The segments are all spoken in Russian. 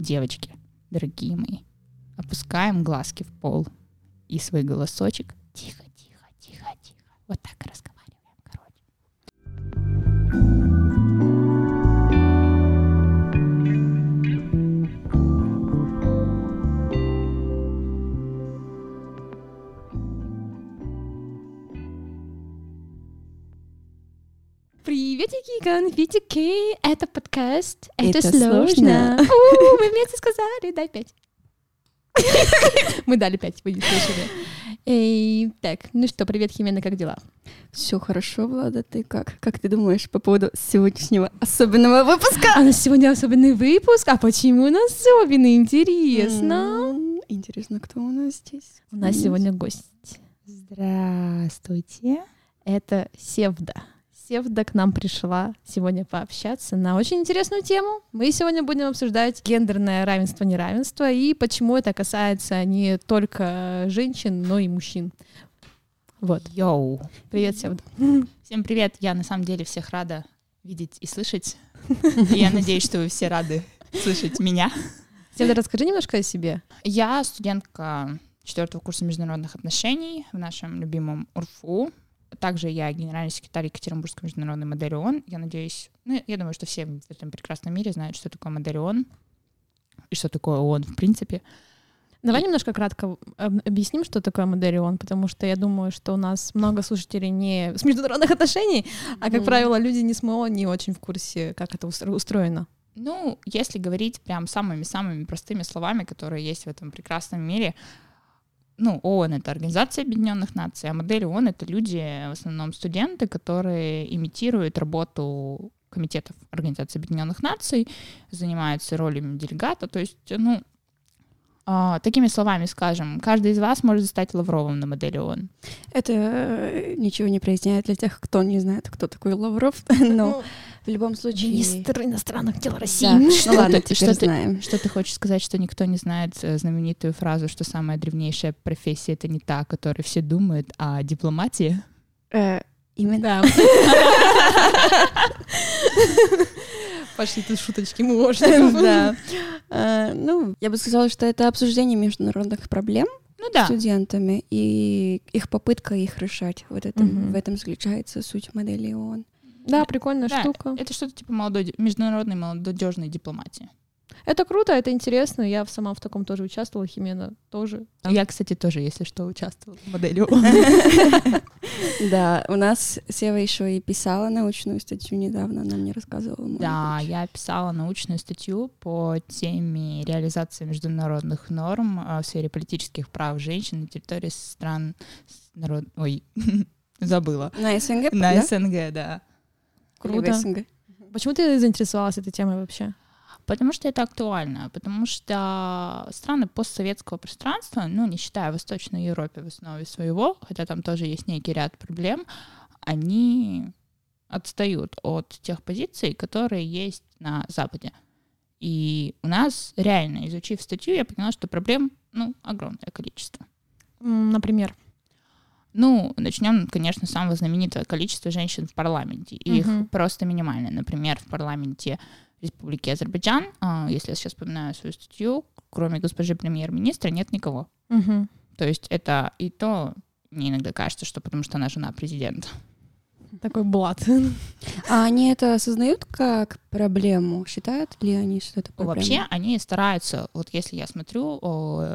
девочки, дорогие мои, опускаем глазки в пол и свой голосочек тихо, тихо, тихо, тихо. Вот так разговариваем, конфетики, это подкаст, это, Это сложно. сложно. У, мы вместе сказали, дай пять. Мы дали пять, вы не слышали. Эй, так, ну что, привет, Химена, как дела? Все хорошо, Влада, ты как? Как ты думаешь по поводу сегодняшнего особенного выпуска? А у нас сегодня особенный выпуск, а почему он особенный? Интересно. Интересно, кто у нас здесь? У нас сегодня гость. Здравствуйте. Это Севда. Севда к нам пришла сегодня пообщаться на очень интересную тему. Мы сегодня будем обсуждать гендерное равенство-неравенство и почему это касается не только женщин, но и мужчин. Вот. Йоу. Привет, Севда. Всем привет. Я на самом деле всех рада видеть и слышать. И Я надеюсь, что вы все рады слышать меня. Севда, расскажи немножко о себе. Я студентка четвертого курса международных отношений в нашем любимом УРФУ. Также я генеральный секретарь Екатеринбургской международной модели ООН. Я надеюсь, ну, я думаю, что все в этом прекрасном мире знают, что такое модель ООН и что такое ООН в принципе. Давай немножко кратко об- объясним, что такое модель ООН, потому что я думаю, что у нас много слушателей не с международных отношений, а, как Мгм. правило, люди не с МО не очень в курсе, как это устро- устроено. Ну, если говорить прям самыми-самыми простыми словами, которые есть в этом прекрасном мире, ну, ООН — это Организация Объединенных Наций, а модель ООН — это люди, в основном студенты, которые имитируют работу комитетов Организации Объединенных Наций, занимаются ролями делегата, то есть, ну, такими словами скажем, каждый из вас может стать Лавровым на модели ООН. Это э, ничего не проясняет для тех, кто не знает, кто такой Лавров, но в любом случае... Министр иностранных дел России. Да, ну Что ладно, ты- что знаем. Что ты хочешь сказать, что никто не знает э, знаменитую фразу, что самая древнейшая профессия — это не та, о которой все думают, а дипломатия? Э, Именно. Да. Пошли тут шуточки можно. Да. Э, Ну, я бы сказала, что это обсуждение международных проблем Ну да. студентами и их попытка их решать. Вот это, в этом заключается суть модели ООН. Да, прикольная Да, штука. Это что-то типа молодой, международной молодежной дипломатии. Это круто, это интересно. Я сама в таком тоже участвовала, Химена тоже. Да. Я, кстати, тоже, если что, участвовала в модели ООН. Да, у нас Сева еще и писала научную статью недавно, она мне рассказывала. Да, я писала научную статью по теме реализации международных норм э, в сфере политических прав женщин на территории стран народ... Ой, забыла. На СНГ, На да? СНГ, да. Круто. Почему ты заинтересовалась этой темой вообще? Потому что это актуально, потому что страны постсоветского пространства, ну, не считая Восточной Европе в основе своего, хотя там тоже есть некий ряд проблем, они отстают от тех позиций, которые есть на Западе. И у нас, реально, изучив статью, я поняла, что проблем, ну, огромное количество. Например. Ну, начнем, конечно, с самого знаменитого количества женщин в парламенте. Их Мгм. просто минимально. Например, в парламенте Республики Азербайджан, а, если я сейчас вспоминаю свою статью, кроме госпожи премьер-министра нет никого. Мгм. То есть это и то, мне иногда кажется, что потому что она жена президента. Такой блат. А они это осознают как проблему? Считают ли они, что это проблема? Вообще они стараются, вот если я смотрю,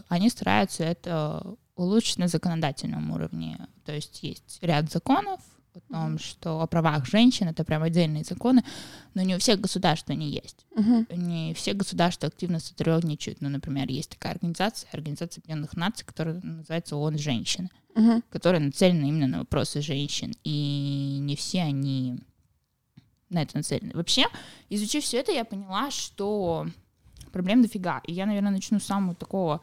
они стараются это улучшить на законодательном уровне. То есть есть ряд законов о том, Мгм. что о правах женщин, это прям отдельные законы, но не у всех государств они есть. Мгм. Не все государства активно сотрудничают. Ну, например, есть такая организация, Организация Объединенных Наций, которая называется ООН женщины, Мгм. которая нацелена именно на вопросы женщин. И не все они на это нацелены. Вообще, изучив все это, я поняла, что проблем дофига. И я, наверное, начну с самого такого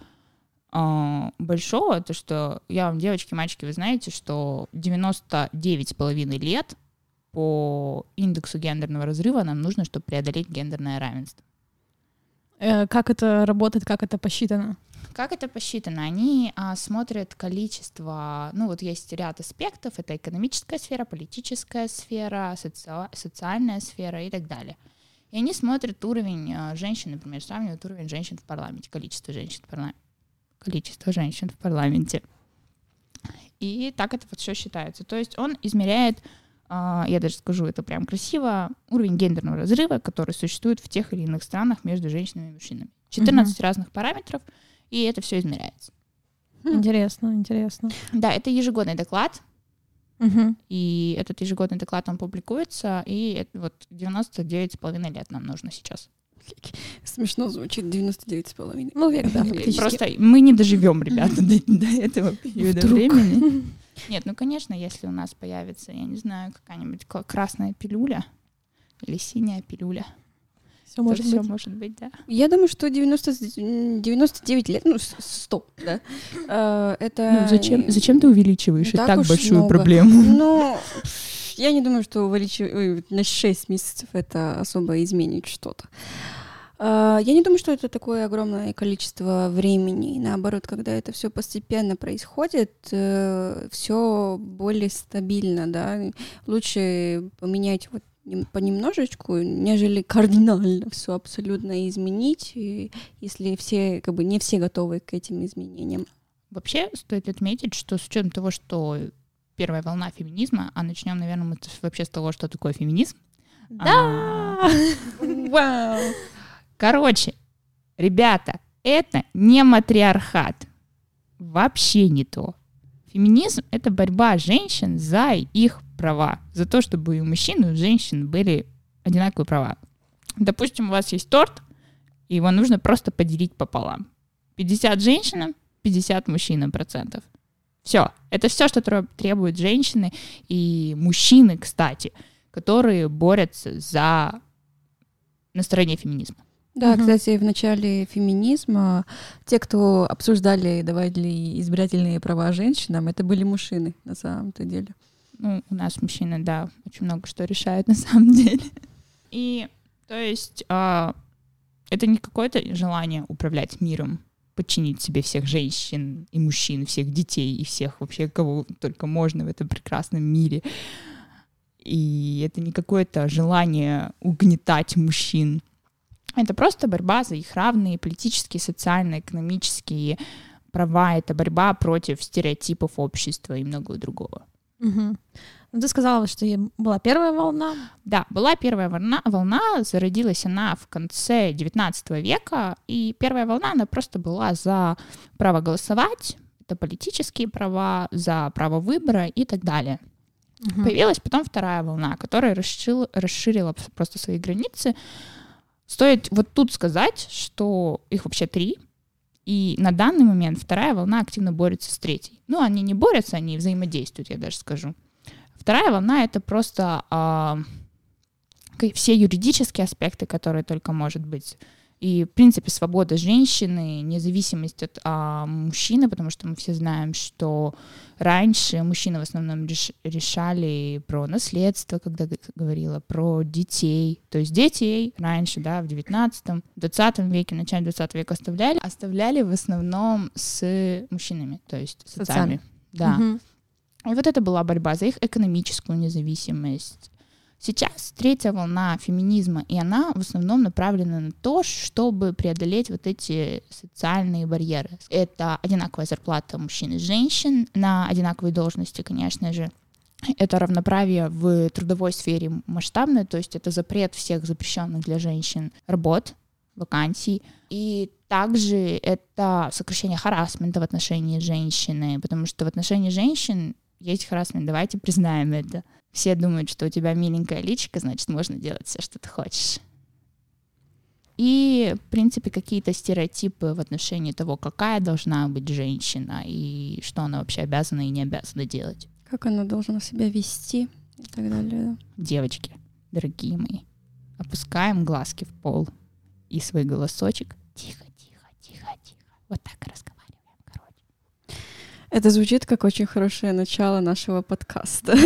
большого, то что я вам, девочки, мальчики, вы знаете, что 99,5 лет по индексу гендерного разрыва нам нужно, чтобы преодолеть гендерное равенство. Э, Как это работает, как это посчитано? Как это посчитано? Они а, смотрят количество, ну вот есть ряд аспектов, это экономическая сфера, политическая сфера, соци- социальная сфера и так далее. И они смотрят уровень э, женщин, например, сравнивают уровень женщин в парламенте, количество женщин в парламенте. Количество женщин в парламенте. И так это вот все считается. То есть он измеряет, э, я даже скажу это прям красиво, уровень гендерного разрыва, который существует в тех или иных странах между женщинами и мужчинами. 14 разных параметров, и это все измеряется. Интересно, интересно. Да, это ежегодный доклад, Мгм. и этот ежегодный доклад, он публикуется, и вот 99,5 лет нам нужно сейчас. Смешно звучит 99 с половиной. Ну, век, да, фактически. Просто мы не доживем, ребята, до, до этого периода Вдруг. времени. Нет, ну, конечно, если у нас появится, я не знаю, какая-нибудь красная пилюля или синяя пилюля, Все может все быть. может быть, да. Я думаю, что 90, с- м, 99 лет, ну, с- 100, да, э, это... Ну, зачем, зачем ты увеличиваешь и так так большую много. проблему? Ну, я не думаю, что увеличивать на 6 месяцев это особо изменит что-то. А, Я не думаю, что это такое огромное количество времени. Наоборот, когда это все постепенно происходит, все более стабильно, да. Лучше поменять вот нем- понемножечку, нежели кардинально все абсолютно изменить, если все, как бы не все готовы к этим изменениям. Вообще стоит отметить, что с учетом того, что первая волна феминизма, а начнем, наверное, мы вообще с того, что такое феминизм. Да! Короче, ребята, это не матриархат. Вообще не то. Феминизм — это борьба женщин за их права, за то, чтобы и у мужчин, и у женщин были одинаковые права. Допустим, у вас есть торт, и его нужно просто поделить пополам. 50 женщинам, 50 мужчинам процентов. Все. Это все, что требуют женщины и мужчины, кстати, которые борются за настроение феминизма. Да, Мгм. кстати, в начале феминизма те, кто обсуждали и давали избирательные права женщинам, это были мужчины на самом-то деле. Ну, у нас мужчины, да, очень много что решают на самом деле. И, то есть, а, это не какое-то желание управлять миром, подчинить себе всех женщин и мужчин, всех детей и всех вообще, кого только можно в этом прекрасном мире. И это не какое-то желание угнетать мужчин. Это просто борьба за их равные политические, социальные, экономические права. Это борьба против стереотипов общества и многого другого. Мгм. Ну, ты сказала, что была первая волна. Да, была первая волна, волна, зародилась она в конце 19 века, и первая волна, она просто была за право голосовать, это политические права, за право выбора и так далее. Мгм. Появилась потом вторая волна, которая расширила, расширила просто свои границы. Стоит вот тут сказать, что их вообще три, и на данный момент вторая волна активно борется с третьей. Ну, они не борются, они взаимодействуют, я даже скажу. Вторая волна — это просто ка- все юридические аспекты, которые только может быть. И, в принципе, свобода женщины, независимость от а, мужчины, потому что мы все знаем, что раньше мужчины в основном реш- решали про наследство, когда говорила, про детей. То есть детей раньше, да, в 19 20 веке, начале 20 века оставляли, оставляли в основном с мужчинами, то есть с отцами. Да. Мгм. И вот это была борьба за их экономическую независимость. Сейчас третья волна феминизма, и она в основном направлена на то, чтобы преодолеть вот эти социальные барьеры. Это одинаковая зарплата мужчин и женщин на одинаковой должности, конечно же. Это равноправие в трудовой сфере масштабное, то есть это запрет всех запрещенных для женщин работ, вакансий. И также это сокращение харасмента в отношении женщины, потому что в отношении женщин есть харасмент, давайте признаем это. Все думают, что у тебя миленькая личико, значит, можно делать все, что ты хочешь. И, в принципе, какие-то стереотипы в отношении того, какая должна быть женщина и что она вообще обязана и не обязана делать. Как она должна себя вести и так далее. Девочки, дорогие мои, опускаем глазки в пол и свой голосочек тихо, тихо, тихо, тихо. Вот так короче. Это звучит как очень хорошее начало нашего подкаста.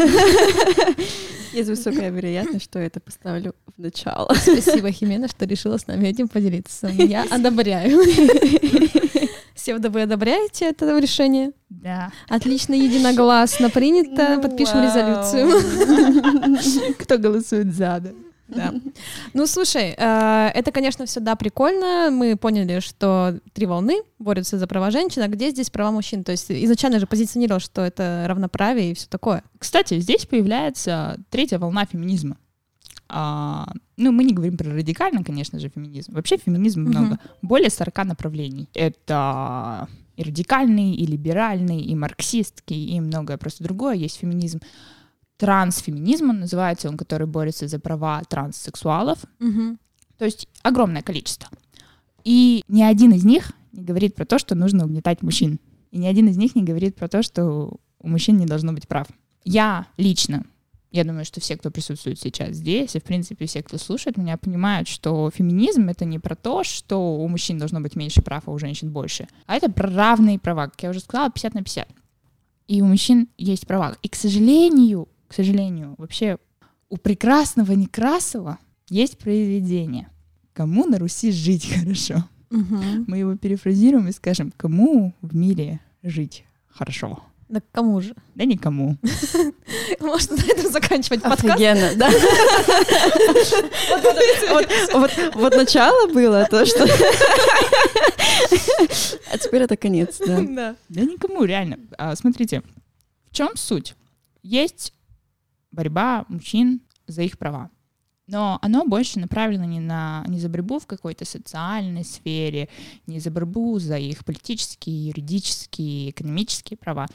Есть высокая вероятность, что я это поставлю в начало. Спасибо, Химена, что решила с нами этим поделиться. Я одобряю. Севда, вы одобряете это решение? Да. Отлично, единогласно принято. Ну, Подпишем резолюцию. Кто голосует за, да? Да. Ну, слушай, э, это, конечно, все, да, прикольно. Мы поняли, что три волны борются за права женщин, а где здесь права мужчин? То есть изначально же позиционировал, что это равноправие и все такое. Кстати, здесь появляется третья волна феминизма. А, ну, мы не говорим про радикально, конечно же, феминизм. Вообще феминизм Мгм. много. Более 40 направлений. Это и радикальный, и либеральный, и марксистский, и многое просто другое. Есть феминизм. Трансфеминизм он называется, он, который борется за права транссексуалов. То есть огромное количество. И ни один из них не говорит про то, что нужно угнетать мужчин. И ни один из них не говорит про то, что у мужчин не должно быть прав. Я лично, я думаю, что все, кто присутствует сейчас здесь, и, в принципе, все, кто слушает меня, понимают, что феминизм — это не про то, что у мужчин должно быть меньше прав, а у женщин больше, а это про равные права, как я уже сказала, 50 на 50. И у мужчин есть права. И, к сожалению, к сожалению, вообще у прекрасного Некрасова есть произведение «Кому на Руси жить хорошо?» Мы его перефразируем и скажем «Кому в мире жить хорошо?» Да кому же? Да никому. Можно на этом заканчивать подкаст? Офигенно, да. Вот- начало было то, что... А теперь это конец, да. Да. Да никому, реально. А, смотрите, в чем суть? Есть борьба мужчин за их права. Но оно больше направлено не на не за борьбу в какой-то социальной сфере, не за борьбу за их политические, юридические, экономические права.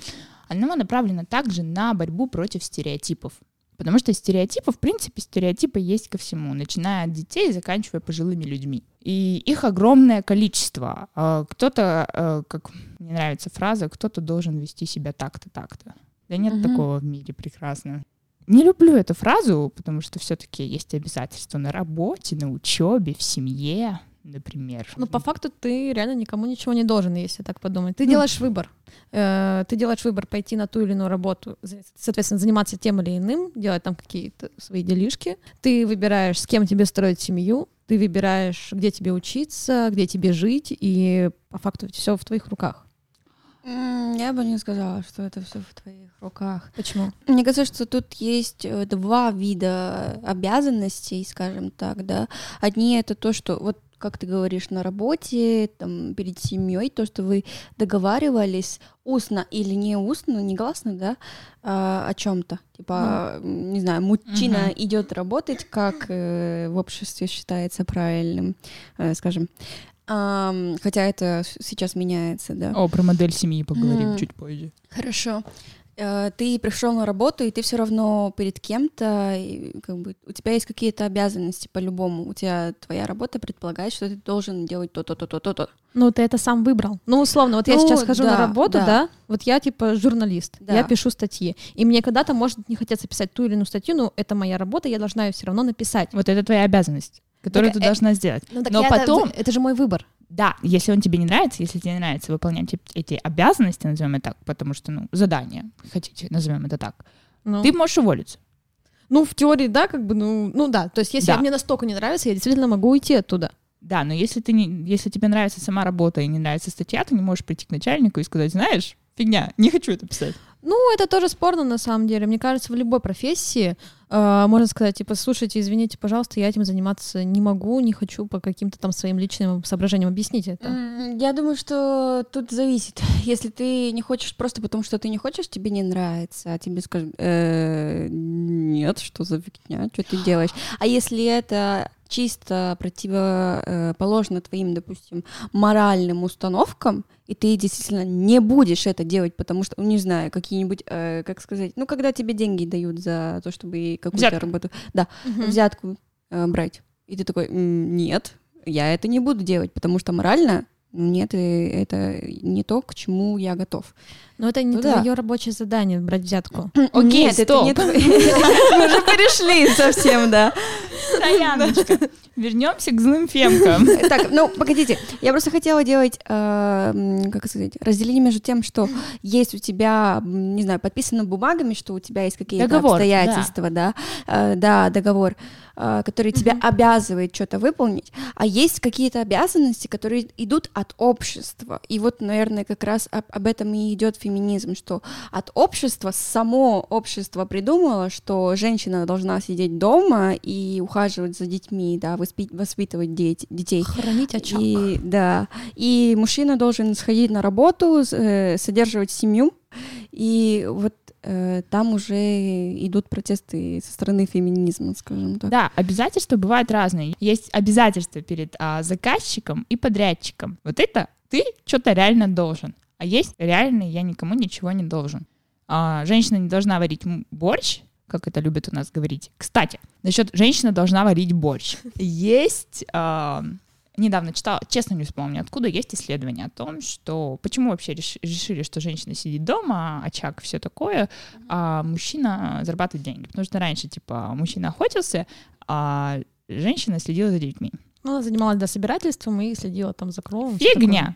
Оно направлено также на борьбу против стереотипов. Потому что стереотипы, в принципе, стереотипы есть ко всему, начиная от детей и заканчивая пожилыми людьми. И их огромное количество. А, Кто-то, э, как мне нравится фраза, кто-то должен вести себя так-то, так-то. Да нет Мгм. такого в мире прекрасно. Не люблю эту фразу, потому что все-таки есть обязательства на работе, на учебе, в семье, например. Ну, по факту ты реально никому ничего не должен, если так подумать. Ты Ну. делаешь выбор. Э, Ты делаешь выбор пойти на ту или иную работу, соответственно, заниматься тем или иным, делать там какие-то свои делишки. Ты выбираешь, с кем тебе строить семью, ты выбираешь, где тебе учиться, где тебе жить, и по факту все в твоих руках. Я бы не сказала, что это все в твоих руках. Почему? Мне кажется, что тут есть э, два вида обязанностей, скажем так, да. Одни это то, что вот как ты говоришь, на работе, там, перед семьей, то, что вы договаривались устно или не устно, негласно, да, а, о чем-то. Типа, м, не знаю, мужчина Мгм. идет работать, как э, в обществе считается правильным, э, скажем. Ам, хотя это сейчас меняется, да. О, про модель семьи поговорим Мгм. чуть позже. Хорошо. Э, Ты пришел на работу, и ты все равно перед кем-то, как бы у тебя есть какие-то обязанности по-любому. У тебя твоя работа предполагает, что ты должен делать то-то, то-то, то-то. Ну, ты это сам выбрал. Ну, условно, вот я Ну, сейчас хожу на да, работу, да. да. вот я типа журналист, Да. я пишу статьи. И мне когда-то может не хотеться писать ту или иную статью, но это моя работа, я должна ее все равно написать. Вот это твоя обязанность, которую Так, ты э, должна сделать. Ну, Но потом- это, это же мой выбор. Да, если он тебе не нравится, если тебе не нравится выполнять эт- эти обязанности, назовем это так, потому что, ну, задание, хотите, назовем это так, Ну. ты можешь уволиться. Ну, в теории, да, как бы, ну, ну да. То есть, если Да. мне настолько не нравится, я действительно могу уйти оттуда. Да, но если ты не, если тебе нравится сама работа и не нравится статья, ты не можешь прийти к начальнику и сказать, знаешь, фигня, не хочу это писать. Ну, это тоже спорно на самом деле. Мне кажется, в любой профессии э, можно сказать, типа, слушайте, извините, пожалуйста, я этим заниматься не могу, не хочу по каким-то там своим личным соображениям. Объясните это. Я думаю, что тут зависит. Если ты не хочешь просто потому, что ты не хочешь, тебе не нравится, а тебе скажут, «Э, нет, что за фигня, что ты делаешь. А если это чисто противоположно твоим, допустим, моральным установкам, и ты действительно не будешь это делать, потому что, ну, не знаю, какие-нибудь, э, как сказать, ну, когда тебе деньги дают за то, чтобы какую-то Взятку. работу, да, Мгм. взятку э, брать. И ты такой, «М, нет, я это не буду делать, потому что морально ну, нет, и это не то, к чему я готов. Но это не Ну да. твое рабочее задание брать взятку. Окей, Нет, это стоп. не твои- Мы уже перешли совсем, да. Стояночка. Вернемся к злым фемкам. Так, ну, погодите. Я просто хотела делать, э, как сказать, разделение между тем, что есть у тебя, не знаю, подписано бумагами, что у тебя есть какие-то Договор, обстоятельства, да, э, да, договор, э, который тебя обязывает что-то выполнить, а есть какие-то обязанности, которые идут от общества. И вот, наверное, как раз об, об этом и идет феминизм феминизм, что от общества, само общество придумало, что женщина должна сидеть дома и ухаживать за детьми, да, воспит- воспитывать дети, детей. Хранить очаг. И, да, и мужчина должен сходить на работу, э, содерживать семью, и вот э, там уже идут протесты со стороны феминизма, скажем так. Да, обязательства бывают разные. Есть обязательства перед а, заказчиком и подрядчиком. Вот это ты что-то реально должен. А есть реально я никому ничего не должен. А, женщина не должна варить борщ, как это любят у нас говорить. Кстати, насчет женщина должна варить борщ. Есть а, недавно читала, честно не вспомню, откуда есть исследование о том, что почему вообще реш- решили, что женщина сидит дома, очаг, все такое, а мужчина зарабатывает деньги. Потому что раньше, типа, мужчина охотился, а женщина следила за детьми. Ну, она занималась да, собирательством и следила там за кровом. Фигня!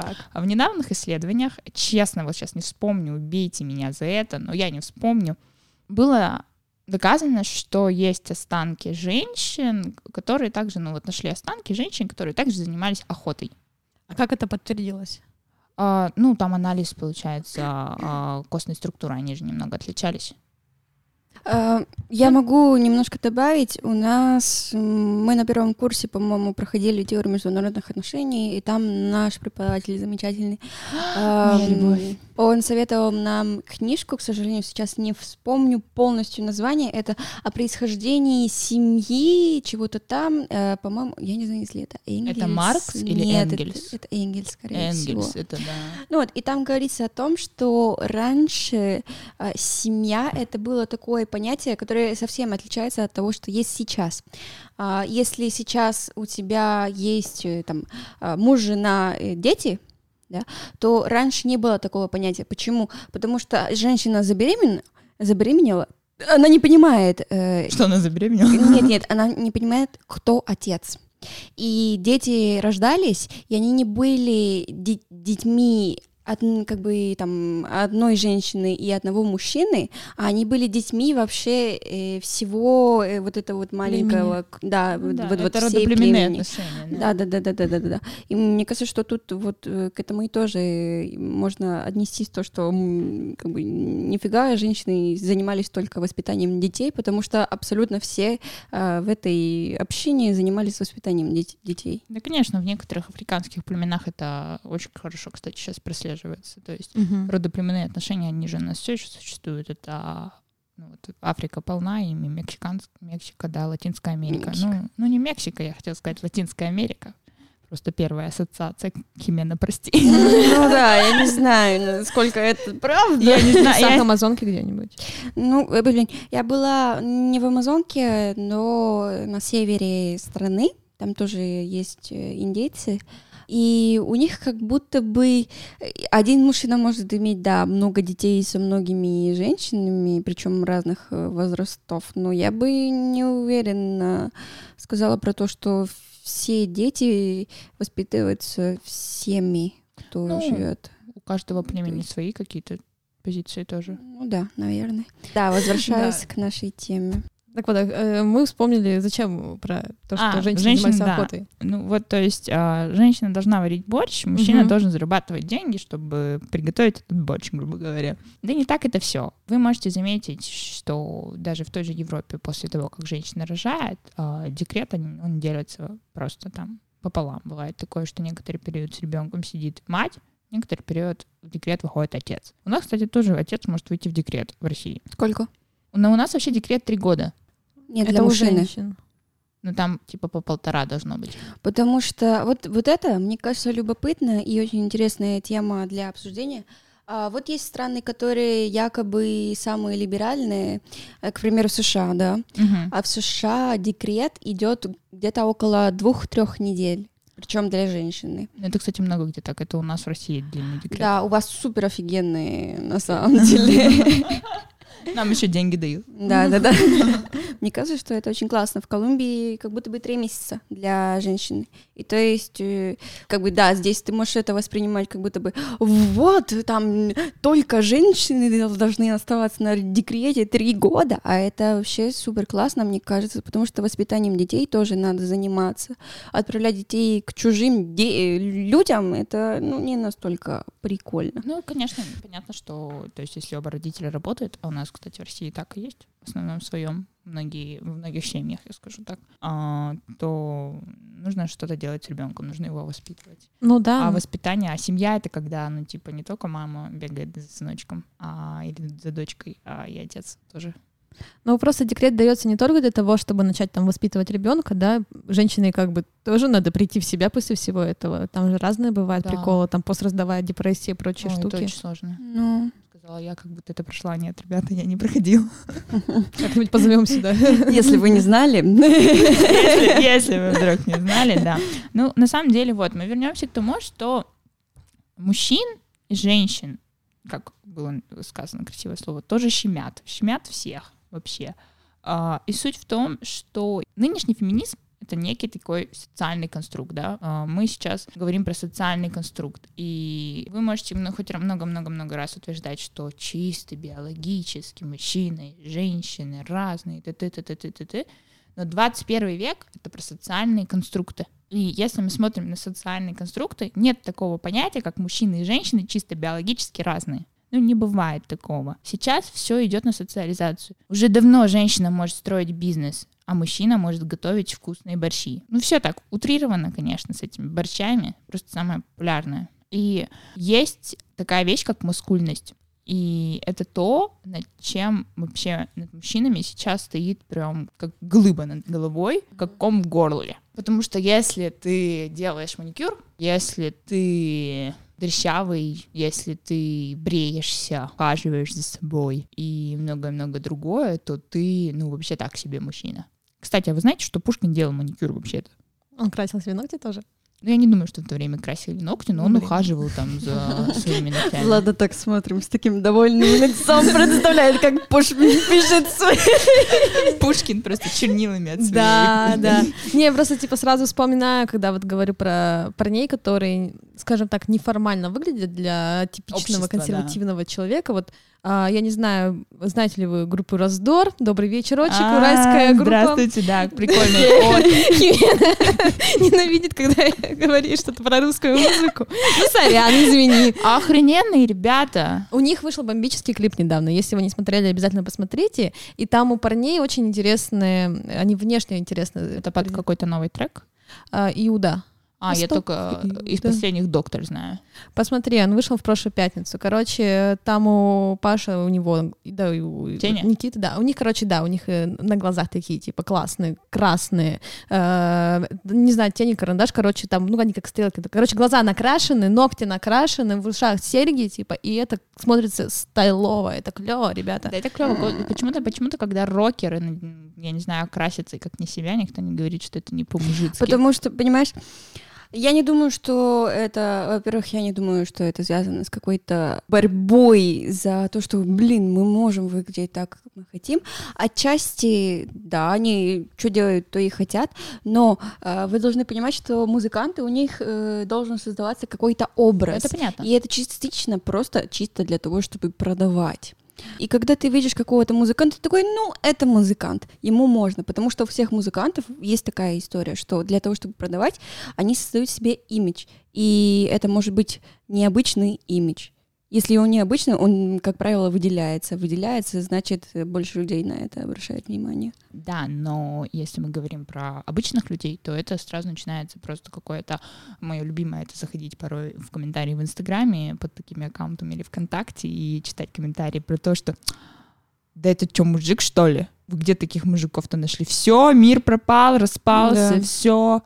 Так. А в недавних исследованиях, честно, вот сейчас не вспомню, убейте меня за это, но я не вспомню, было доказано, что есть останки женщин, которые также, ну вот нашли останки женщин, которые также занимались охотой. А как это подтвердилось? А, ну, там анализ, получается, а, костной структуры, они же немного отличались. Э, Я могу немножко добавить. У нас мы на первом курсе, по-моему, проходили теорию международных отношений, и там наш преподаватель замечательный. Любовь. Он советовал нам книжку, к сожалению, сейчас не вспомню полностью название. Это о происхождении семьи, чего-то там. Э, По-моему, я не знаю, если это Энгельс. Это Маркс или Нет, Энгельс? Это, это Энгельс, скорее всего. Энгельс, это да. Ну вот, и там говорится о том, что раньше а, семья это было такое понятие, которое совсем отличается от того, что есть сейчас. А, если сейчас у тебя есть э, там а, муж, жена, э, дети, да, то раньше не было такого понятия. Почему? Потому что женщина забеременела, забеременела она не понимает, э, Что она забеременела? нет, нет, она не понимает, кто отец. И дети рождались, и они не были де- детьми од- как бы там одной женщины и одного мужчины, а они были детьми вообще э, всего э, вот этого вот маленького, к- да, вот, Да, вот, вот это всей родоплеменные племени. Да, да, да, да, да, да, да, да. И мне кажется, что тут вот э, к этому и тоже э, можно отнестись то, что как бы нифига женщины занимались только воспитанием детей, потому что абсолютно все э, в этой общине занимались воспитанием дет- детей. Да, конечно, в некоторых африканских племенах это очень хорошо, кстати, сейчас прослеживается. То есть родоплеменные отношения, они же у нас все еще существуют. Это ну, вот Африка полна ими, Мексиканс, Мексика, да, Латинская Америка. Мексика. Ну, ну, не Мексика, я хотела сказать, Латинская Америка. Просто первая ассоциация Химена, прости. Ну да, я не знаю, насколько это правда. Я не знаю, я- Амазонки где-нибудь. Ну, э, блин, я была не в Амазонке, но на севере страны, там тоже есть э, индейцы, и у них как будто бы э, один мужчина может иметь, да, много детей со многими женщинами, причем разных э, возрастов, но я бы не уверенно сказала про то, что все дети воспитываются всеми, кто Ну, живет. У каждого племени свои какие-то позиции тоже. Ну да, наверное. Да, возвращаясь к нашей теме. Так вот, э, мы вспомнили, зачем про то, что А, женщины женщин, занимаются да. охотой. Ну вот, то есть а, женщина должна варить борщ, мужчина Мгм. должен зарабатывать деньги, чтобы приготовить этот борщ, грубо говоря. Да не так это все. Вы можете заметить, что даже в той же Европе после того, как женщина рожает, а, декрет он, он делится просто там пополам. Бывает такое, что некоторый период с ребенком сидит мать, некоторый период в декрет выходит отец. У нас, кстати, тоже отец может выйти в декрет в России. Сколько? Но у нас вообще декрет три года. Нет, Это для мужчины. женщин. Ну там типа по полтора должно быть. Потому что вот, вот это, мне кажется, любопытно и очень интересная тема для обсуждения. А, вот есть страны, которые якобы самые либеральные, э, к примеру, США, да. Мгм. А в США декрет идет где-то около двух-трех недель. Причем для женщины. Ну, Это, кстати, много где так. Это у нас в России длинный декрет. Да, у вас супер офигенные на самом деле. Нам еще деньги дают. Да, да, да. Мне кажется, что это очень классно. В Колумбии как будто бы три месяца для женщины. И то есть, э, как бы, да, здесь ты можешь это воспринимать как будто бы, вот, там только женщины должны оставаться на декрете три года, а это вообще супер классно, мне кажется, потому что воспитанием детей тоже надо заниматься. Отправлять детей к чужим де- людям, это, ну, не настолько прикольно. Ну, конечно, понятно, что, то есть, если оба родителя работают, а у нас, кстати, в России так и есть, в основном своем, многие, в многих семьях, я скажу так, а, то нужно что-то делать с ребенком, нужно его воспитывать. Ну да. А воспитание, а семья это когда, ну, типа, не только мама бегает за сыночком, а, или за дочкой, а и отец тоже. Ну, просто декрет дается не только для того, чтобы начать там воспитывать ребенка, да, женщине как бы тоже надо прийти в себя после всего этого. Там же разные бывают Да. приколы, там постраздавая депрессия и прочие Ой, это штуки. очень сложно. Ну, Сказала я, как будто это прошла. Нет, ребята, я не проходила. Как-нибудь позовем сюда. если вы не знали, Если, вы вдруг не знали, да. Ну, на самом деле, вот, мы вернемся к тому, что мужчин и женщин, как было сказано красивое слово, тоже щемят. Щемят всех вообще. А, И суть в том, что нынешний феминизм это некий такой социальный конструкт, да. А, Мы сейчас говорим про социальный конструкт, и вы можете ну, хоть много-много-много раз утверждать, что чисто биологически мужчины женщины разные, т т т т т т т но 21 век — это про социальные конструкты. И если мы смотрим на социальные конструкты, нет такого понятия, как мужчины и женщины чисто биологически разные. Ну, не бывает такого. Сейчас все идет на социализацию. Уже давно женщина может строить бизнес, а мужчина может готовить вкусные борщи. Ну, все так, утрировано, конечно, с этими борщами, просто самое популярное. И есть такая вещь, как маскульность. И это то, над чем вообще над мужчинами сейчас стоит прям как глыба над головой, как ком в горле. Потому что если ты делаешь маникюр, если ты дрещавый, если ты бреешься, ухаживаешь за собой и многое-много другое, то ты, ну, вообще так себе мужчина. Кстати, а вы знаете, что Пушкин делал маникюр вообще-то? Он красил себе ногти тоже. Ну, я не думаю, что в то время красили ногти, но Ну, он блин. ухаживал там за своими ногтями. Ладно, так смотрим с таким довольным лицом, представляет, как Пушкин пишет свои. Пушкин просто чернилами от. Да, да. Не, я просто типа сразу вспоминаю, когда вот говорю про парней, которые, скажем так, неформально выглядят для типичного консервативного человека. Вот а, я не знаю, знаете ли вы группу Раздор? Добрый вечерочек, А, уральская группа. Здравствуйте, да. Химена ненавидит, когда я говорю что-то про русскую музыку. Ну, сорян, извини. Охрененные ребята. У них вышел бомбический клип недавно. Если вы не смотрели, обязательно посмотрите. И там у парней очень интересные, они внешне интересные. Это под какой-то новый трек? А, Иуда. А, я только и- из да. последних доктор знаю. Посмотри, он вышел в прошлую пятницу. Короче, там у Паша, у него, да, и у Теня? Никиты, да, у них, короче, да, у них э, на глазах такие, типа, классные, красные, э, не знаю, тени, карандаш, короче, там, ну, они как стрелки. Короче, глаза накрашены, ногти накрашены, в ушах серьги, типа, и это смотрится стайлово, это клево, ребята. Да, это клево. Почему-то, почему-то, когда рокеры, я не знаю, красятся и как не себя, никто не говорит, что это не по-мужицки. Потому что, понимаешь, я не думаю, что это, во-первых, я не думаю, что это связано с какой-то борьбой за то, что, блин, мы можем выглядеть так, как мы хотим. Отчасти, да, они что делают, то и хотят, но э, вы должны понимать, что музыканты, у них э, должен создаваться какой-то образ. Это понятно. И это частично просто чисто для того, чтобы продавать. И когда ты видишь какого-то музыканта, ты такой, ну, это музыкант, ему можно, потому что у всех музыкантов есть такая история, что для того, чтобы продавать, они создают себе имидж, и это может быть необычный имидж. Если он необычный, он, как правило, выделяется. Выделяется, значит, больше людей на это обращает внимание. Да, но если мы говорим про обычных людей, то это сразу начинается просто какое-то... Мое любимое — это заходить порой в комментарии в Инстаграме под такими аккаунтами или ВКонтакте и читать комментарии про то, что да это что, мужик, что ли? Вы где таких мужиков-то нашли? Все, мир пропал, распался, Да. все.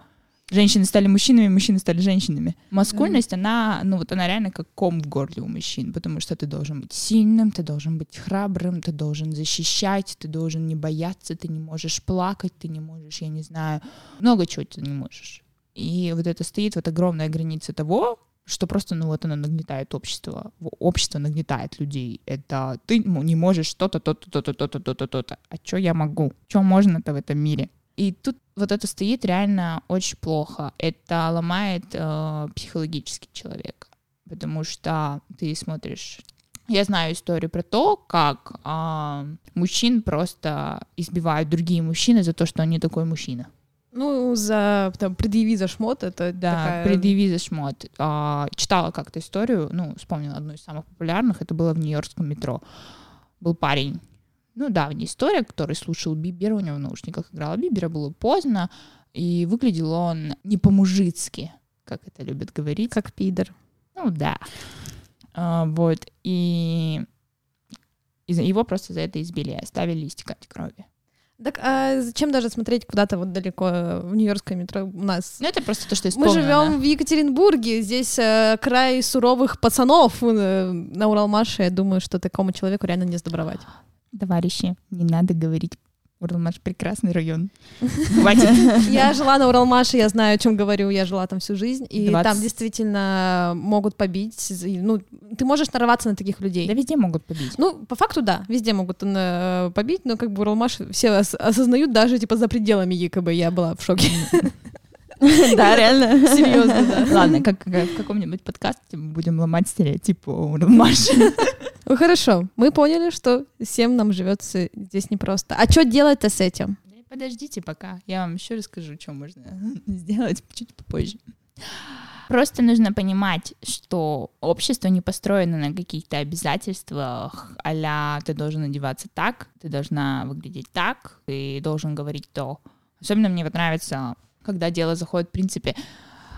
Женщины стали мужчинами, мужчины стали женщинами. Маскульность, она, ну вот она реально как ком в горле у мужчин, потому что ты должен быть сильным, ты должен быть храбрым, ты должен защищать, ты должен не бояться, ты не можешь плакать, ты не можешь, я не знаю, много чего ты не можешь. И вот это стоит вот огромная граница того, что просто, ну вот оно нагнетает общество, общество нагнетает людей. Это ты не можешь что-то, то-то, то-то, то-то, то-то, то-то. А что я могу? Что можно-то в этом мире? И тут вот это стоит реально очень плохо. Это ломает э, психологически человека, потому что ты смотришь. Я знаю историю про то, как э, мужчин просто избивают другие мужчины за то, что они такой мужчина. Ну, за там, предъяви за шмот, это Да, такая... предъяви за шмот. А, читала как-то историю, ну, вспомнила одну из самых популярных, это было в Нью-Йоркском метро. Был парень, ну, давняя история, который слушал Бибера, у него в наушниках играла Бибера, было поздно, и выглядел он не по-мужицки, как это любят говорить. Как пидор. Ну, да. А, вот, и его просто за это избили оставили истекать кровью. Так а зачем даже смотреть куда-то вот далеко в Нью-Йоркское метро у нас? Ну, это просто то, что Мы живем в Екатеринбурге, здесь э, край суровых пацанов э, на Уралмаше. Я думаю, что такому человеку реально не сдобровать. Товарищи, не надо говорить Уралмаш прекрасный район. Хватит. Я жила на Уралмаше, я знаю, о чем говорю. Я жила там всю жизнь, и 20. там действительно могут побить. Ну, ты можешь нарваться на таких людей. Да везде могут побить. Ну, по факту, да, везде могут э, побить, но как бы Уралмаш все ос- осознают даже типа за пределами ЕКБ. Я была в шоке. Да, реально. Серьезно, да. Ладно, как, в каком-нибудь подкасте мы будем ломать стереотипы о Уралмаше. Ну, хорошо, мы поняли, что всем нам живется здесь непросто. А что делать-то с этим? Подождите пока, я вам еще расскажу, что можно сделать чуть попозже. Просто нужно понимать, что общество не построено на каких-то обязательствах, а ты должен одеваться так, ты должна выглядеть так, ты должен говорить то. Особенно мне вот нравится, когда дело заходит, в принципе,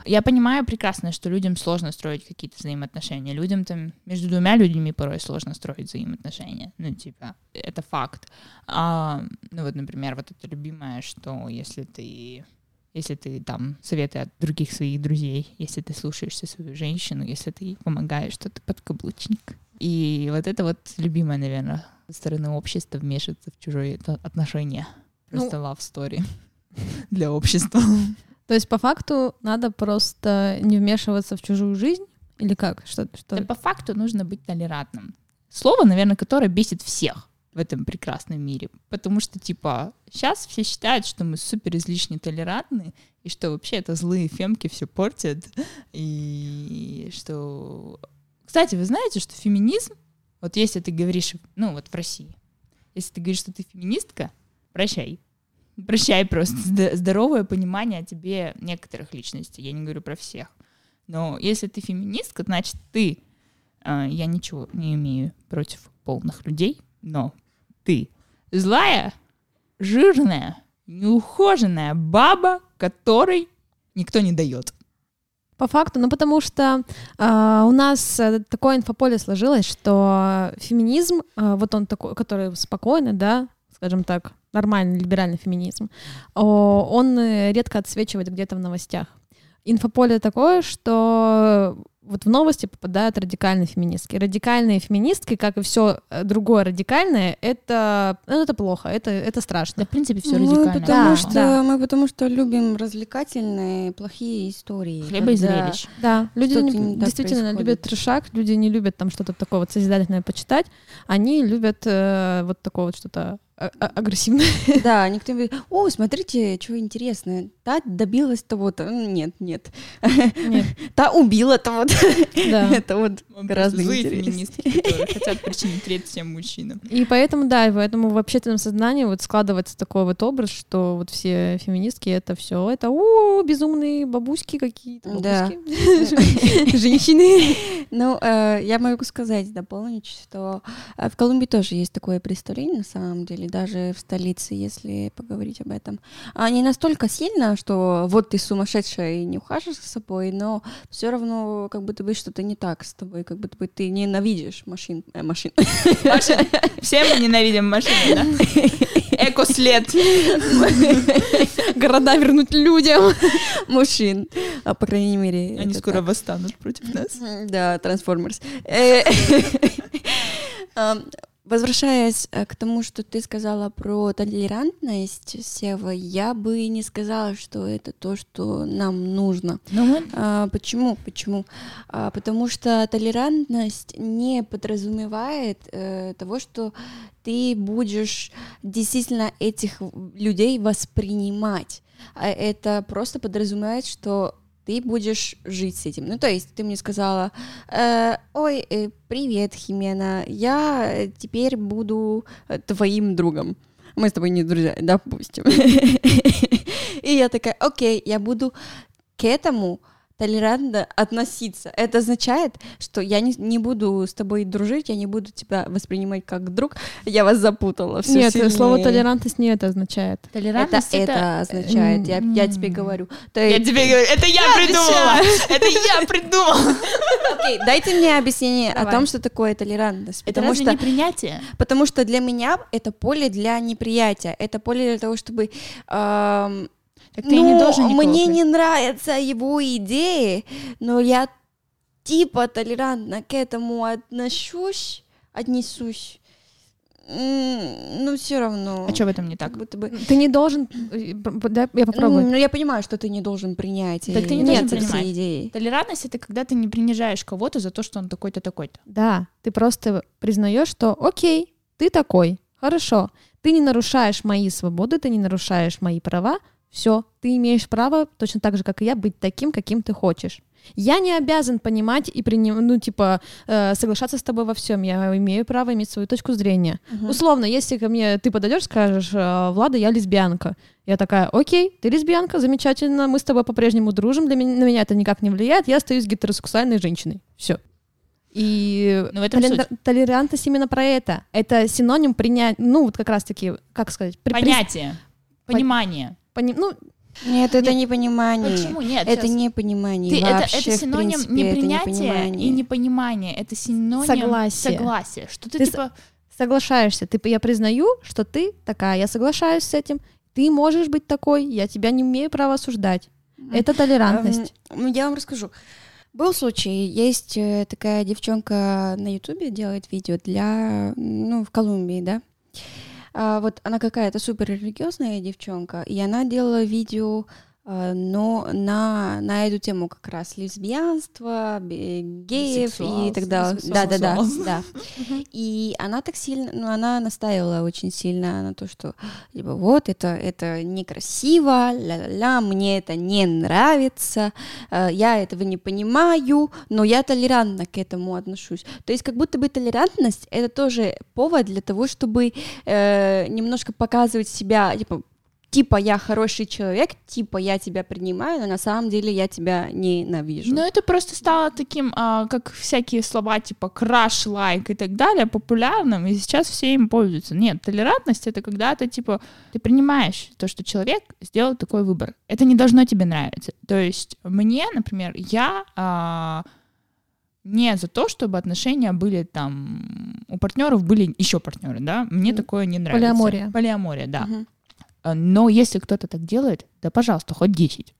я понимаю прекрасно, что людям сложно строить какие-то взаимоотношения. Людям там, между двумя людьми порой сложно строить взаимоотношения. Ну, типа, это факт. А, ну, вот, например, вот это любимое, что если ты если ты там советы от других своих друзей, если ты слушаешься свою женщину, если ты ей помогаешь, что ты подкаблучник. И вот это вот любимое, наверное, со стороны общества вмешиваться в чужие отношения. Просто love story для общества. То есть по факту надо просто не вмешиваться в чужую жизнь? Или как? Что, что? Да по факту нужно быть толерантным. Слово, наверное, которое бесит всех в этом прекрасном мире. Потому что, типа, сейчас все считают, что мы супер излишне толерантны, и что вообще это злые фемки все портят. И что... Кстати, вы знаете, что феминизм, вот если ты говоришь, ну вот в России, если ты говоришь, что ты феминистка, прощай. Прощай просто. Зд- Здоровое понимание о тебе некоторых личностей. Я не говорю про всех. Но если ты феминистка, значит ты, э, я ничего не имею против полных людей, но ты злая, жирная, неухоженная баба, которой никто не дает. По факту, ну потому что а, у нас э, такое инфополе сложилось, что феминизм, а, вот он такой, который спокойный, да, скажем так, нормальный либеральный феминизм, он э, редко отсвечивает где-то в новостях. Инфополе такое, что вот в новости попадают радикальные феминистки. Радикальные феминистки, как и все другое радикальное, это, ну, это плохо, это, это Да, страшно. в принципе, все мы радикально. потому Да, что да. мы потому что любим развлекательные плохие истории. Хлеба и когда- зрелищ. Да, люди не- действительно происходит. любят трешак, люди не любят там что-то такое вот созидательное почитать, они любят э, вот такое вот что-то а- а- агрессивное. Да, никто не говорит, о, смотрите, что интересное, та добилась того-то. Нет, нет. Нет, Та убила того-то. да. Это вот гораздо Злые интереснее. феминистки, которые хотят причинить вред всем мужчинам. И поэтому, да, и поэтому в общественном сознании вот складывается такой вот образ, что вот все феминистки это все, это о, безумные бабуськи какие-то, Да. бабуськи. женщины. Ну, э, я могу сказать, дополнить, что э, в Колумбии тоже есть такое представление, на самом деле, даже в столице, если поговорить об этом. А не настолько сильно, что вот ты сумасшедшая и не ухаживаешь за собой, но все равно как будто бы что-то не так с тобой, как будто бы ты ненавидишь машин, э, машин. Машин. Все мы ненавидим машины, да? Экослед. Города вернуть людям. мужчин, а, по крайней мере. Они скоро так. восстанут против нас. Да, Transformers. Возвращаясь э, к тому, что ты сказала про толерантность, Сева, я бы не сказала, что это то, что нам нужно. Но мы... А, почему? Почему? А, потому что толерантность не подразумевает э, того, что ты будешь действительно этих людей воспринимать. А это просто подразумевает, что ты будешь жить с этим. Ну, то есть ты мне сказала, э, ой, э, привет, Химена, я теперь буду э, твоим другом. Мы с тобой не друзья, допустим. И я такая, окей, я буду к этому толерантно относиться. Это означает, что я не, не буду с тобой дружить, я не буду тебя воспринимать как друг. Я вас запутала. Всё Нет, сильнее. слово толерантность не это означает. Это, Толерантность это означает, я, я тебе говорю. То Я тебе говорю, это я придумала! Это я придумала! Окей, дайте мне объяснение о том, что такое толерантность. Это Потому разве что, не принятие? потому что для меня это поле для неприятия. Это поле для того, чтобы... эм, Так ты и не ну, должен никого мне не нравятся его идеи, но я типа толерантно к этому отношусь, отнесусь. Ну, все равно. А что в этом не так? Как будто бы... Ты не должен... э, дай я попробую. Ну, я понимаю, что ты не должен принять. Так ты не э, должен принимать. идеи. Толерантность это когда ты не принижаешь кого-то за то, что он такой-то такой-то. Да, ты просто признаешь, что окей, ты такой, хорошо, ты не нарушаешь мои свободы, ты не нарушаешь мои права, все, ты имеешь право точно так же, как и я, быть таким, каким ты хочешь. Я не обязан понимать и приним, ну типа э, соглашаться с тобой во всем. Я имею право иметь свою точку зрения. Мгм. Условно, если ко мне ты подойдешь, скажешь, э, Влада, я лесбиянка. Я такая, окей, ты лесбиянка, замечательно, мы с тобой по-прежнему дружим, для меня, на меня это никак не влияет, я остаюсь гетеросексуальной женщиной. Все. И Ну, в этом толер- суть. толерантность именно про это. Это синоним принять, ну, вот как раз-таки, как сказать, при- Понятие, понимание. Пони- ну, Нет, это не понимание. Почему нет? Это Щас. не понимание. Ты- это, вообще, это синоним принципе, это непринятия непонимание. и непонимания. Это синоним Согласия. согласия. Что ты, Ты типа... соглашаешься. Ты, я признаю, что ты такая, я соглашаюсь с этим. Ты можешь быть такой, я тебя не имею права осуждать. Это толерантность. Эм, ну, я вам расскажу. Был случай, есть э, такая девчонка на Ютубе, делает видео для, ну, в Колумбии, да. А, вот она какая-то супер религиозная девчонка, и она делала видео, но на, на эту тему как раз лесбиянство, геев и так далее. Да, да, да, да. И она так сильно, ну, она настаивала очень сильно на то, что типа вот это это некрасиво, ля-ля-ля, мне это не нравится, э, я этого не понимаю, но я толерантно к этому отношусь. То есть как будто бы толерантность это тоже повод для того, чтобы э, немножко показывать себя, типа типа я хороший человек, типа я тебя принимаю, но на самом деле я тебя ненавижу. Ну, это просто стало таким, а, как всякие слова типа краш, лайк и так далее, популярным, и сейчас все им пользуются. Нет, толерантность — это когда ты, типа, ты принимаешь то, что человек сделал такой выбор. Это не должно тебе нравиться. То есть мне, например, я а, не за то, чтобы отношения были там... У партнеров были еще партнеры, да? Мне такое не нравится. Полиамория. Полиамория, да. Мгм. А, Но если кто-то так делает, да, пожалуйста, хоть 10.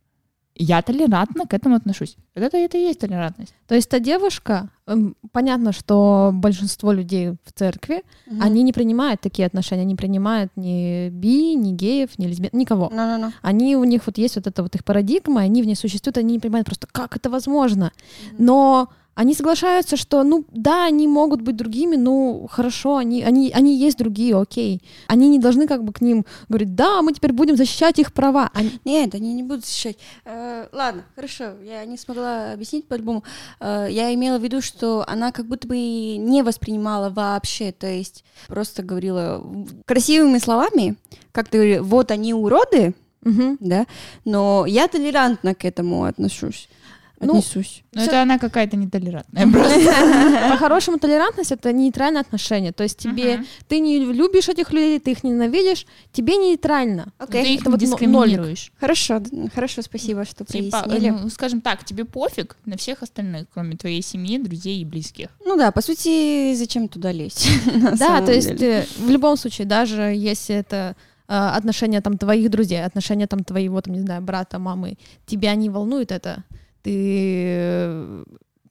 Я толерантно к этому отношусь. Это, это и есть толерантность. То есть та девушка, эм, понятно, что большинство людей в церкви, Мгм. они не принимают такие отношения, не принимают ни би, ни геев, ни лесбиян, никого. Ну-ну-ну. Они, у них вот есть вот эта вот их парадигма, они в ней существуют, они не понимают просто, как это возможно. Но они соглашаются, что, ну, да, они могут быть другими, ну, хорошо, они, они, они есть другие, окей. Они не должны как бы к ним говорить, да, мы теперь будем защищать их права. Они- Нет, они не будут защищать. Э, ладно, хорошо, я не смогла объяснить по-любому. Э, я имела в виду, что она как будто бы не воспринимала вообще, то есть просто говорила красивыми словами, как ты говоришь, вот они уроды, Мгм. да, но я толерантно к этому отношусь. Ну, Отнесусь. Но Всё- это она какая-то нетолерантная просто. По-хорошему, толерантность — это нейтральное отношение. То есть тебе, ты не любишь этих людей, ты их ненавидишь, тебе нейтрально. Ты их но- дискриминируешь. Хорошо, хорошо, спасибо, что Типа, пояснили. ну, скажем так, тебе пофиг на всех остальных, кроме твоей семьи, друзей и близких. Ну да, по сути, зачем туда лезть? Да, то есть э, в любом случае, даже если это э, отношения там твоих друзей, отношения там твоего, там, не знаю, брата, мамы, тебя не волнует это, ты э,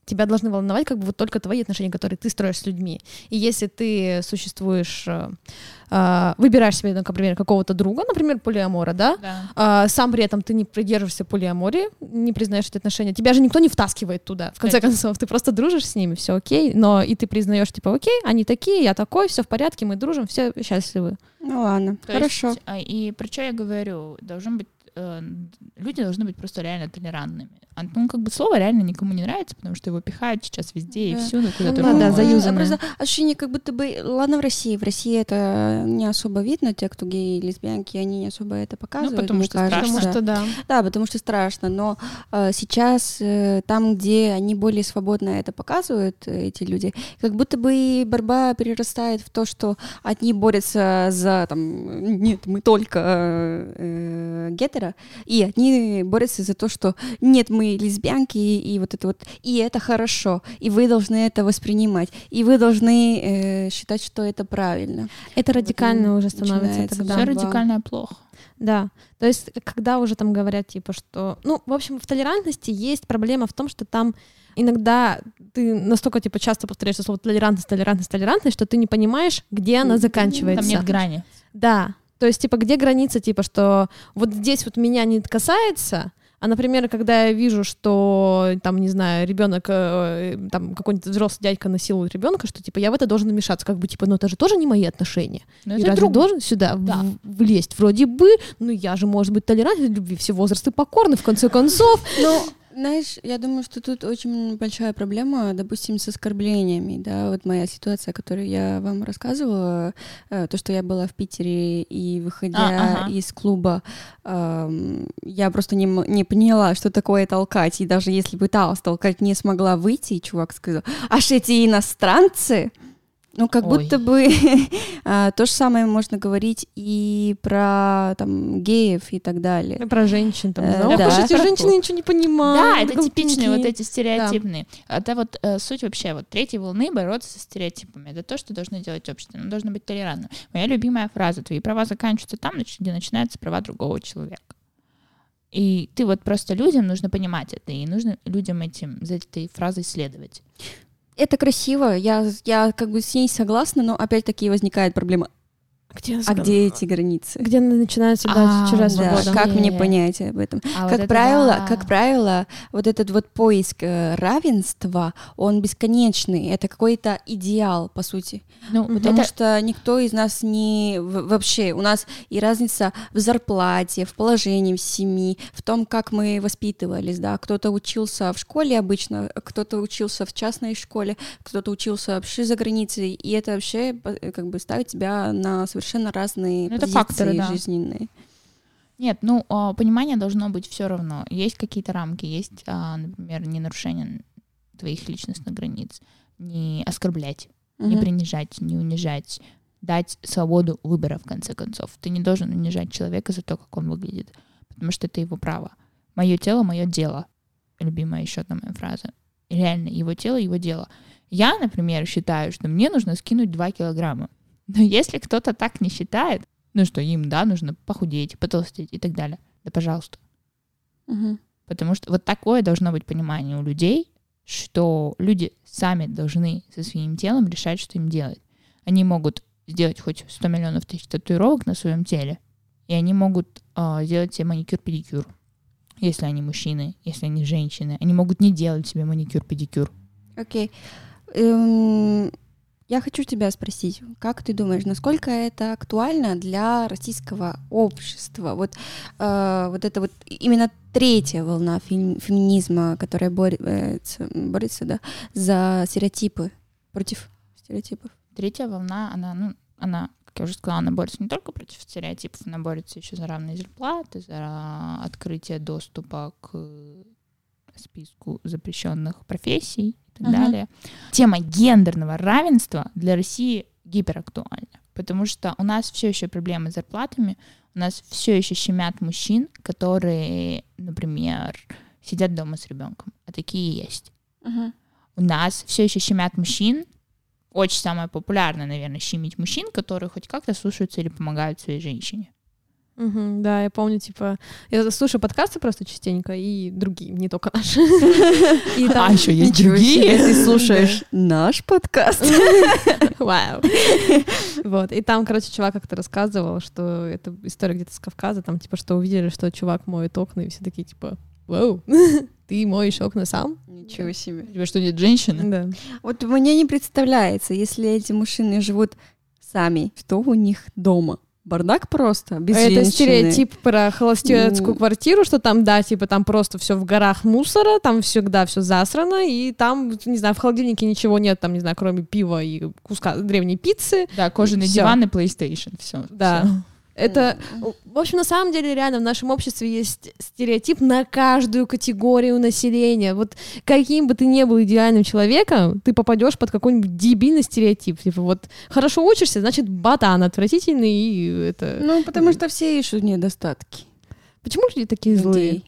тебя должны волновать как бы вот только твои отношения, которые ты строишь с людьми. И если ты существуешь, э, э, выбираешь себе, например, какого-то друга, например, полиамора, да, Да. э, сам при этом ты не придерживаешься полиамории, не признаешь эти отношения, тебя же никто не втаскивает туда. В конце Конечно. концов, ты просто дружишь с ними, все окей, но и ты признаешь, типа, окей, они такие, я такой, все в порядке, мы дружим, все счастливы. Ну ладно, То хорошо. есть, а, и про что я говорю? Должен быть э, люди должны быть просто реально толерантными. А, Ну, как бы слово реально никому не нравится, потому что его пихают сейчас везде и Да. всюду, куда Ну только да, можно. заюзанное. просто ощущение, как будто бы, ладно, в России, в России это не особо видно, те, кто геи и лесбиянки, они не особо это показывают, потому мне что кажется. страшно. Потому что да. Да, потому что страшно, но э, сейчас э, там, где они более свободно это показывают, э, эти люди, как будто бы и борьба перерастает в то, что одни борются за, там, нет, мы только э, э, гетеро, и одни борются за то, что нет, мы лесбиянки, и, и вот это вот, и это хорошо, и вы должны это воспринимать, и вы должны э, считать, что это правильно. Это Вот радикально и уже становится тогда. Все радикально плохо. Да, то есть когда уже там говорят, типа, что... Ну, в общем, в толерантности есть проблема в том, что там иногда ты настолько, типа, часто повторяешь слово толерантность, толерантность, толерантность, что ты не понимаешь, где она заканчивается. Там нет грани. Да, то есть, типа, где граница, типа, что вот здесь вот меня не касается, а, например, когда я вижу, что, там, не знаю, ребенок, э, там, какой-нибудь взрослый дядька насилует ребенка, что, типа, я в это должен вмешаться, как бы, типа, ну, это же тоже не мои отношения. Но И это разве друг- должен сюда в- Да. влезть? Вроде бы, ну я же, может быть, толерантен любви, все возрасты покорны, в конце концов. Ну, знаешь, я думаю, что тут очень большая проблема, допустим, с оскорблениями, да, вот моя ситуация, которую я вам рассказывала, э, то, что я была в Питере и выходя А, ага. из клуба, я просто не, не поняла, что такое толкать, и даже если пыталась толкать, не смогла выйти, и чувак сказал, аж эти иностранцы, ну, как Ой. будто бы а, то же самое можно говорить и про там геев и так далее. Про женщин там. Э, да. Ох да. эти женщины ничего не понимают. Да, это типичные вот эти стереотипные. Это вот э, суть вообще вот третьей волны бороться со стереотипами. Это то, что должно делать общество. Оно должно быть толерантным. Моя любимая фраза: твои права заканчиваются там, где начинаются права другого человека. И ты вот просто людям нужно понимать это, и нужно людям этим за этой фразой следовать. Это красиво, я, я как бы с ней согласна, но опять-таки возникает проблема. Где, А где эти границы? Где начинается, да, А, чужая да, как мне понять об этом? А вот как это правило, да. как правило, вот этот вот поиск э, равенства, он бесконечный. Это какой-то идеал, по сути. Ну, Потому это- что никто из нас не вообще. У нас и разница в зарплате, в положении в семьи, в том, как мы воспитывались, да. Кто-то учился в школе обычно, кто-то учился в частной школе, кто-то учился вообще за границей, и это вообще э, как бы ставит тебя на совершенно разные Ну, это позиции факторы, да. жизненные. Нет, ну, а, понимание должно быть все равно. Есть какие-то рамки, есть, а, например, не нарушение твоих личностных границ, не оскорблять, не Мгм. принижать, не унижать, дать свободу выбора, в конце концов. Ты не должен унижать человека за то, как он выглядит, потому что это его право. Мое тело, мое дело. Любимая еще одна моя фраза. Реально, его тело, его дело. Я, например, считаю, что мне нужно скинуть 2 килограмма. Но если кто-то так не считает, ну что им, да, нужно похудеть, потолстеть и так далее, да пожалуйста. Мгм. Потому что вот такое должно быть понимание у людей, что люди сами должны со своим телом решать, что им делать. Они могут сделать хоть 100 миллионов тысяч татуировок на своем теле, и они могут а, сделать себе маникюр-педикюр, если они мужчины, если они женщины. Они могут не делать себе маникюр-педикюр. Окей. Эм, Я хочу тебя спросить, как ты думаешь, насколько это актуально для российского общества? Вот, э, вот это вот именно третья волна фем- феминизма, которая борется, борется да, за стереотипы, против стереотипов. Третья волна, она, ну, она, как я уже сказала, она борется не только против стереотипов, она борется еще за равные зарплаты, за открытие доступа к списку запрещенных профессий и так Мгм. далее. Тема гендерного равенства для России гиперактуальна, потому что у нас все еще проблемы с зарплатами, у нас все еще щемят мужчин, которые, например, сидят дома с ребенком, а такие есть. У нас все еще щемят мужчин. Очень самое популярное, наверное, щемить мужчин, которые хоть как-то слушаются или помогают своей женщине. Мгм, да, я помню, типа, я слушаю подкасты просто частенько и другие, не только наши. А еще есть другие. ты слушаешь наш подкаст. Вау. Вот, и там, короче, чувак как-то рассказывал, что это история где-то с Кавказа, там, типа, что увидели, что чувак моет окна, и все такие, типа, вау, ты моешь окна сам? Ничего себе. У тебя что, нет женщины? Да. Вот мне не представляется, если эти мужчины живут сами, что у них дома? Бардак просто, без Это женщины. стереотип про холостяцкую Ну. квартиру, что там, да, типа там просто все в горах мусора, там всегда все засрано, и там, не знаю, в холодильнике ничего нет, там, не знаю, кроме пива и куска древней пиццы. Да, кожаный Всё. диван и PlayStation. Все. Да. Это, в общем, на самом деле, реально в нашем обществе есть стереотип на каждую категорию населения. Вот каким бы ты ни был идеальным человеком, ты попадешь под какой-нибудь дебильный стереотип. Типа вот хорошо учишься, значит, ботан отвратительный, и это... Ну, потому что все ищут недостатки. Почему люди такие злые? людей.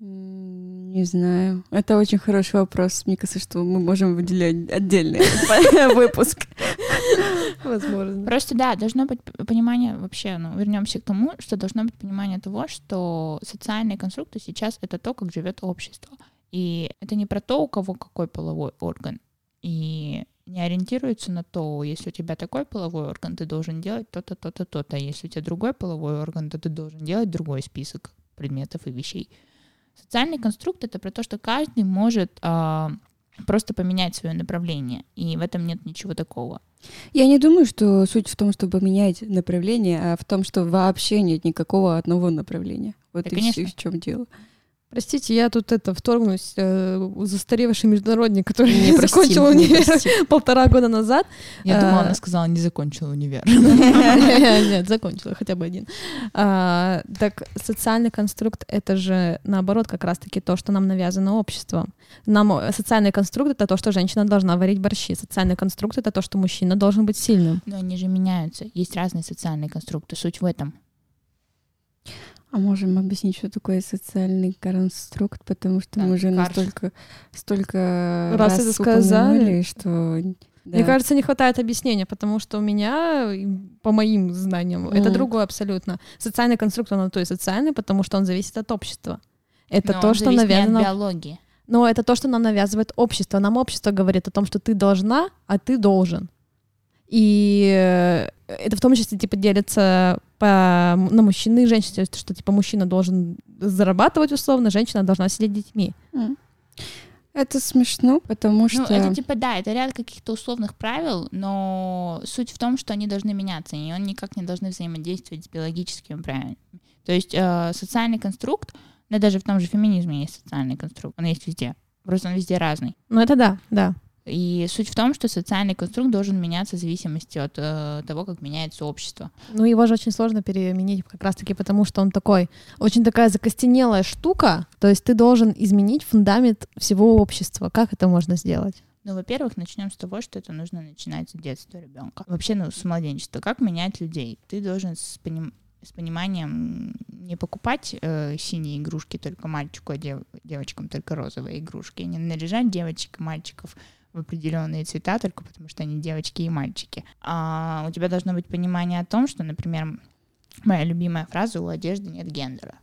М, Не знаю. Это очень хороший вопрос. Мне кажется, что мы можем выделять отдельный выпуск. Возможно. Просто да, должно быть понимание вообще, ну, вернемся к тому, что должно быть понимание того, что социальные конструкты сейчас это то, как живет общество. И это не про то, у кого какой половой орган. И не ориентируется на то, если у тебя такой половой орган, ты должен делать то-то, то-то, то-то. А если у тебя другой половой орган, то ты должен делать другой список предметов и вещей. Социальный конструкт это про то, что каждый может а, просто поменять свое направление. И в этом нет ничего такого. Я не думаю, что суть в том, чтобы менять направление, а в том, что вообще нет никакого одного направления. Вот Да, и конечно. в чем дело. Простите, я тут это вторгнусь, э, застаревший международник, который Не прости, закончил универ прости. полтора года назад. Я А, думала, она сказала, не закончила универ. Нет, закончила хотя бы один. А, Так социальный конструкт — это же, наоборот, как раз-таки то, что нам навязано обществом. Нам э, социальный конструкт — это то, что женщина должна варить борщи. Социальный конструкт — это то, что мужчина должен быть сильным. Но они же меняются. Есть разные социальные конструкты. Суть в этом. А можем объяснить, что такое социальный конструкт, потому что Да, мы уже карш. настолько столько Раз это сказали. что да. Мне кажется, не хватает объяснения, потому что у меня, по моим знаниям, это Мгм. другое абсолютно. Социальный конструкт, он то и социальный, потому что он зависит от общества. Это Но то, он что не от навязано биологии. Но это то, что нам навязывает общество. Нам общество говорит о том, что ты должна, а ты должен. И э, это в том числе типа делится по, на мужчин и женщин, то есть, что типа мужчина должен зарабатывать условно, женщина должна сидеть детьми. М. Это смешно, потому что... Ну, это типа, да, это ряд каких-то условных правил, но суть в том, что они должны меняться, и они никак не должны взаимодействовать с биологическими правилами. То есть э, социальный конструкт, да даже в том же феминизме есть социальный конструкт, он есть везде, просто он везде разный. Ну это да, да. И суть в том, что социальный конструкт должен меняться в зависимости от э, того, как меняется общество. Ну его же очень сложно переменить как раз-таки потому, что он такой, очень такая закостенелая штука, то есть ты должен изменить фундамент всего общества. Как это можно сделать? Ну, во-первых, начнем с того, что это нужно начинать с детства ребенка. Вообще, ну, с младенчества. Как менять людей? Ты должен с, поним- с пониманием не покупать э, синие игрушки только мальчику, а дев- девочкам только розовые игрушки. Не наряжать девочек и мальчиков в определенные цвета только потому, что они девочки и мальчики. А у тебя должно быть понимание о том, что, например, моя любимая фраза «у одежды нет гендера».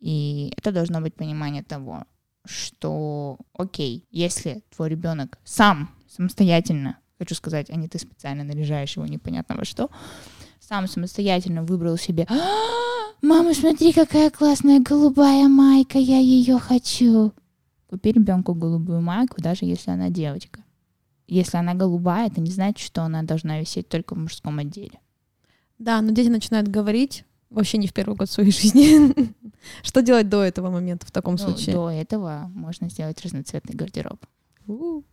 И это должно быть понимание того, что, окей, если твой ребенок сам самостоятельно, хочу сказать, а не ты специально наряжаешь его непонятно во что, сам самостоятельно выбрал себе, «А, мама, смотри, какая классная голубая майка, я ее хочу. Купи ребенку голубую майку, даже если она девочка. Если она голубая, это не значит, что она должна висеть только в мужском отделе. Да, но дети начинают говорить вообще не в первый год своей жизни. Что делать до этого момента в таком Ну, случае? до этого можно сделать разноцветный гардероб. М,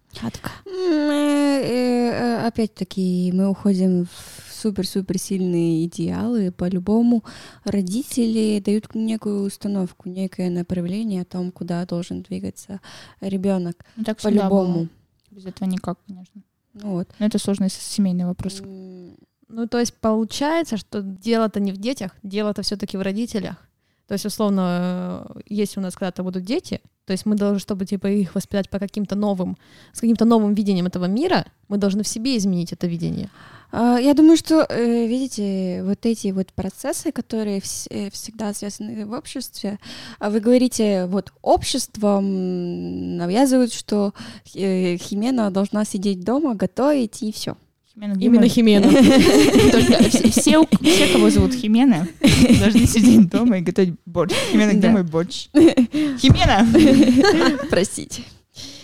э, э, Опять-таки, мы уходим в супер-супер сильные идеалы. По-любому родители дают некую установку, некое направление о том, куда должен двигаться ребенок. Ну, так По-любому. Без этого никак, конечно. Ну вот. Но это сложный семейный вопрос. Ну, то есть получается, что дело-то не в детях, дело-то все-таки в родителях. То есть, условно, если у нас когда-то будут дети, то есть мы должны, чтобы типа их воспитать по каким-то новым, с каким-то новым видением этого мира, мы должны в себе изменить это видение. А, Я думаю, что, э, видите, вот эти вот процессы, которые вс- э, всегда связаны в обществе, а вы говорите, вот общество м, навязывает, что э, Химена должна сидеть дома, готовить и все. Химена, Именно Химена. Все, все, кого зовут Химена, должны сидеть дома и готовить борщ. Химена, где мой борщ? Химена! Простите.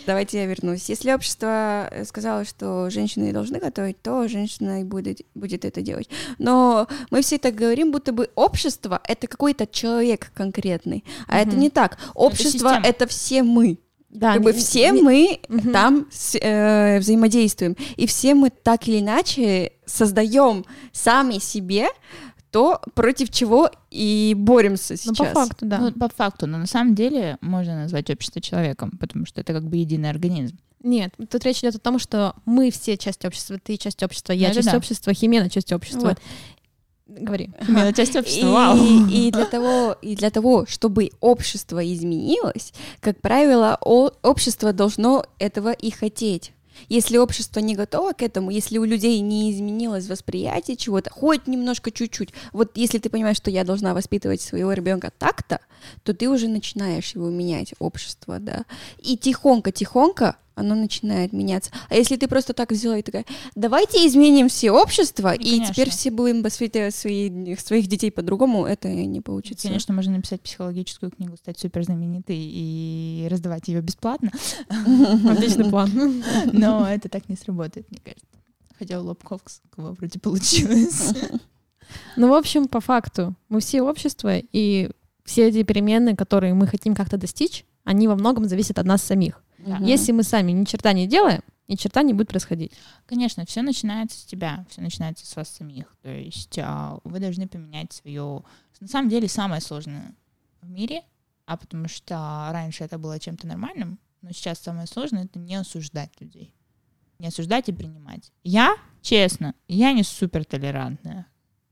Давайте я вернусь. Если общество э, сказало, что женщины должны готовить, то женщина и будет, будет это делать. Но мы все так говорим, будто бы общество — это какой-то человек конкретный. А это Мгм. не так. Общество это все мы. Да, как бы не- все не- мы Мгм. там с- э, взаимодействуем. И все мы так или иначе создаем сами себе то, против чего и боремся Ну, сейчас. по факту, да. Ну, по факту, но на самом деле можно назвать общество человеком, потому что это как бы единый организм. Нет, тут речь идет о том, что мы все часть общества, ты часть общества, я Ну, это часть да. общества, Химена часть общества. Вот. Говори. Химена часть общества, И, вау! и для того, и для того, чтобы общество изменилось, как правило, о- общество должно этого и хотеть. Если общество не готово к этому, если у людей не изменилось восприятие чего-то, хоть немножко чуть-чуть, вот если ты понимаешь, что я должна воспитывать своего ребенка так-то, то ты уже начинаешь его менять, общество, да. И тихонько-тихонько оно начинает меняться. А если ты просто так взяла и такая, давайте изменим все общество, Ну, и теперь конечно. все будем воспитывать свои- своих детей по-другому, это не получится. Конечно, можно написать психологическую книгу, стать супер знаменитой и раздавать ее бесплатно, Отличный план. но это так не сработает, мне кажется. Хотя у Лобковского вроде получилось. Ну, в общем, по факту, мы все общество, и все эти перемены, которые мы хотим как-то достичь, они во многом зависят от нас самих. Да. Если мы сами ни черта не делаем, ни черта не будет происходить. Конечно, все начинается с тебя, все начинается с вас самих. То есть а, вы должны поменять свое... На самом деле самое сложное в мире, а потому что раньше это было чем-то нормальным, но сейчас самое сложное — это не осуждать людей. Не осуждать и принимать. Я, честно, я не супер толерантная.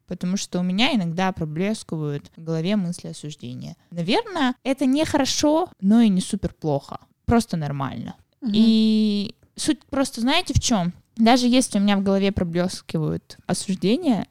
Потому что у меня иногда проблескивают в голове мысли осуждения. Наверное, это не хорошо, но и не супер плохо. Просто нормально. Мгм. И суть просто знаете в чем? Даже если у меня в голове проблескивают осуждения,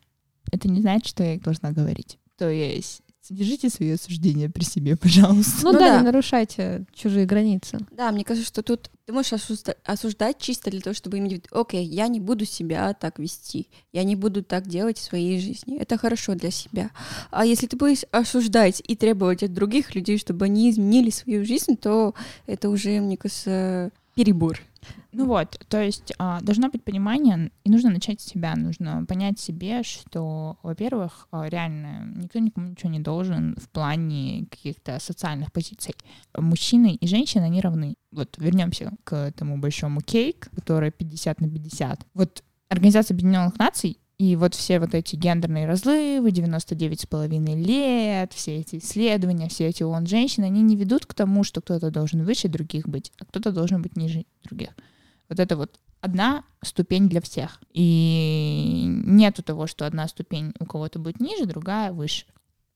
это не значит, что я их должна говорить. То есть держите свои осуждения при себе, пожалуйста. Ну, Ну да, да. не нарушайте чужие границы. Да, мне кажется, что тут ты можешь осужда- осуждать чисто для того, чтобы иметь, окей, я не буду себя так вести, я не буду так делать в своей жизни. Это хорошо для себя. А если ты будешь осуждать и требовать от других людей, чтобы они изменили свою жизнь, то это уже, мне кажется, перебор. Ну вот, то есть а, должно быть понимание, и нужно начать с себя, нужно понять себе, что, во-первых, а, реально никто никому ничего не должен в плане каких-то социальных позиций. Мужчины и женщины, они равны. Вот вернемся к этому большому кейк, который 50 на 50. Вот Организация Объединенных Наций и вот все вот эти гендерные разлывы, 99,5 лет, все эти исследования, все эти ООН женщин, они не ведут к тому, что кто-то должен выше других быть, а кто-то должен быть ниже других. Вот это вот одна ступень для всех. И нету того, что одна ступень у кого-то будет ниже, другая выше.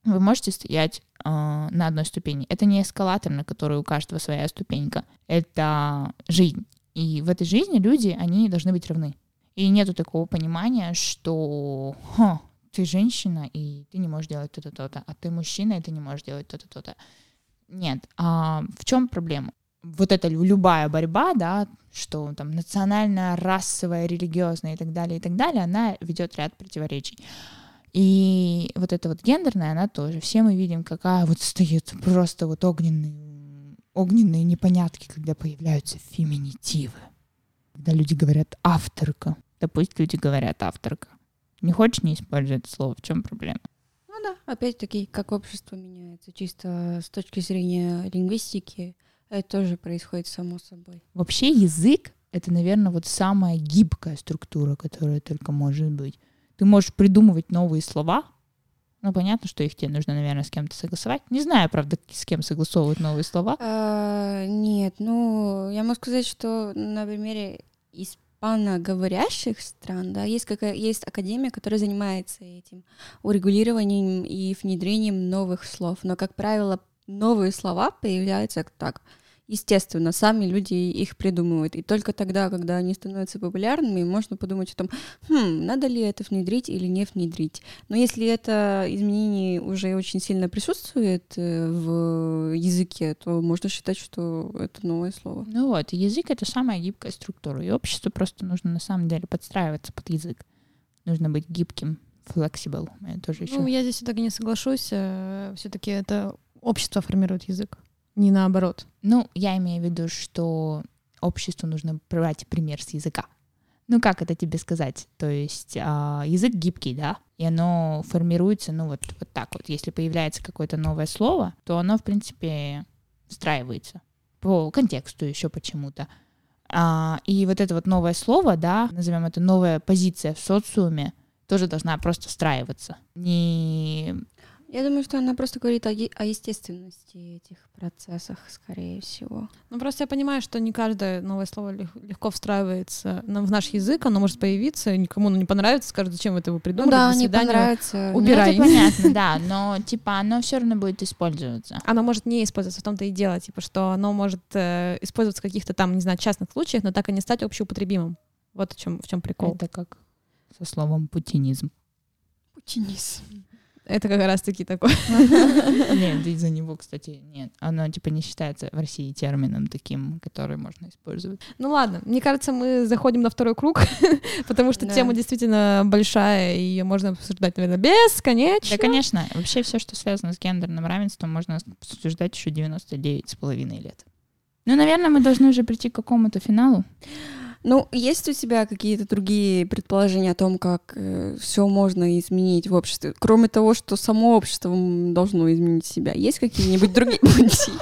Вы можете стоять э, на одной ступени. Это не эскалатор, на который у каждого своя ступенька. Это жизнь. И в этой жизни люди, они должны быть равны. И нету такого понимания, что «Ха, ты женщина, и ты не можешь делать то-то, то-то, а ты мужчина, и ты не можешь делать то-то, то-то. Нет. А в чем проблема? Вот лю- любая борьба, да, что там национальная, расовая, религиозная и так далее, и так далее, она ведет ряд противоречий. И вот эта вот гендерная, она тоже. Все мы видим, какая вот стоит просто вот огненные, огненные непонятки, когда появляются феминитивы. Когда люди говорят авторка. Да пусть люди говорят авторка. Не хочешь не использовать это слово, в чем проблема? Ну да, опять-таки, как общество меняется, чисто с точки зрения лингвистики, это тоже происходит само собой. Вообще язык — это, наверное, вот самая гибкая структура, которая только может быть. Ты можешь придумывать новые слова, ну, понятно, что их тебе нужно, наверное, с кем-то согласовать. Не знаю, правда, с кем согласовывать новые слова. А, нет, ну, я могу сказать, что на примере испаноговорящих стран, да, есть, какая, есть академия, которая занимается этим урегулированием и внедрением новых слов. Но, как правило, новые слова появляются так. Естественно, сами люди их придумывают. И только тогда, когда они становятся популярными, можно подумать о том, хм, надо ли это внедрить или не внедрить. Но если это изменение уже очень сильно присутствует э, в языке, то можно считать, что это новое слово. Ну вот, язык — это самая гибкая структура, и обществу просто нужно на самом деле подстраиваться под язык. Нужно быть гибким, flexible. Я тоже еще... Ну, я здесь все-таки не соглашусь. Все-таки это общество формирует язык, не наоборот. Ну, я имею в виду, что обществу нужно брать пример с языка. Ну, как это тебе сказать? То есть а, язык гибкий, да, и оно формируется, ну, вот, вот так вот. Если появляется какое-то новое слово, то оно, в принципе, встраивается по контексту еще почему-то. А, и вот это вот новое слово, да, назовем это новая позиция в социуме, тоже должна просто встраиваться. Не я думаю, что она просто говорит о, е- о естественности этих процессах, скорее всего. Ну, просто я понимаю, что не каждое новое слово легко встраивается в наш язык, оно может появиться, никому оно не понравится, скажет, зачем вы это вы придумали, ну, да, до не понравится. убирай. Ну, это понятно, да, но типа оно все равно будет использоваться. Оно может не использоваться, в том-то и дело, типа, что оно может э, использоваться в каких-то там, не знаю, частных случаях, но так и не стать общеупотребимым. Вот в чем, в чем прикол. Это как со словом путинизм. Путинизм. Это как раз-таки такое. Нет, из-за него, кстати, нет. Оно, типа, не считается в России термином таким, который можно использовать. Ну ладно, мне кажется, мы заходим на второй круг, потому что тема действительно большая, и ее можно обсуждать, наверное, бесконечно. Да, конечно. Вообще все, что связано с гендерным равенством, можно обсуждать еще 99 с половиной лет. Ну, наверное, мы должны уже прийти к какому-то финалу. Ну, есть у тебя какие-то другие предположения о том, как э, все можно изменить в обществе, кроме того, что само общество должно изменить себя? Есть какие-нибудь другие пути?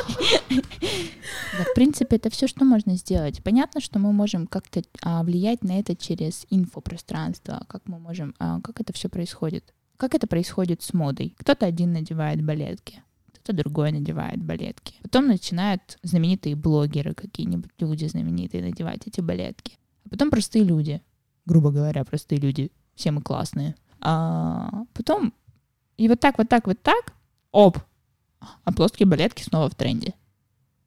Да, в принципе, это все, что можно сделать. Понятно, что мы можем как-то а, влиять на это через инфопространство, как мы можем, а, как это все происходит. Как это происходит с модой? Кто-то один надевает балетки, кто-то другой надевает балетки. Потом начинают знаменитые блогеры, какие-нибудь люди знаменитые надевать эти балетки. А потом простые люди, грубо говоря, простые люди, все мы классные. А потом и вот так, вот так, вот так, оп, а плоские балетки снова в тренде.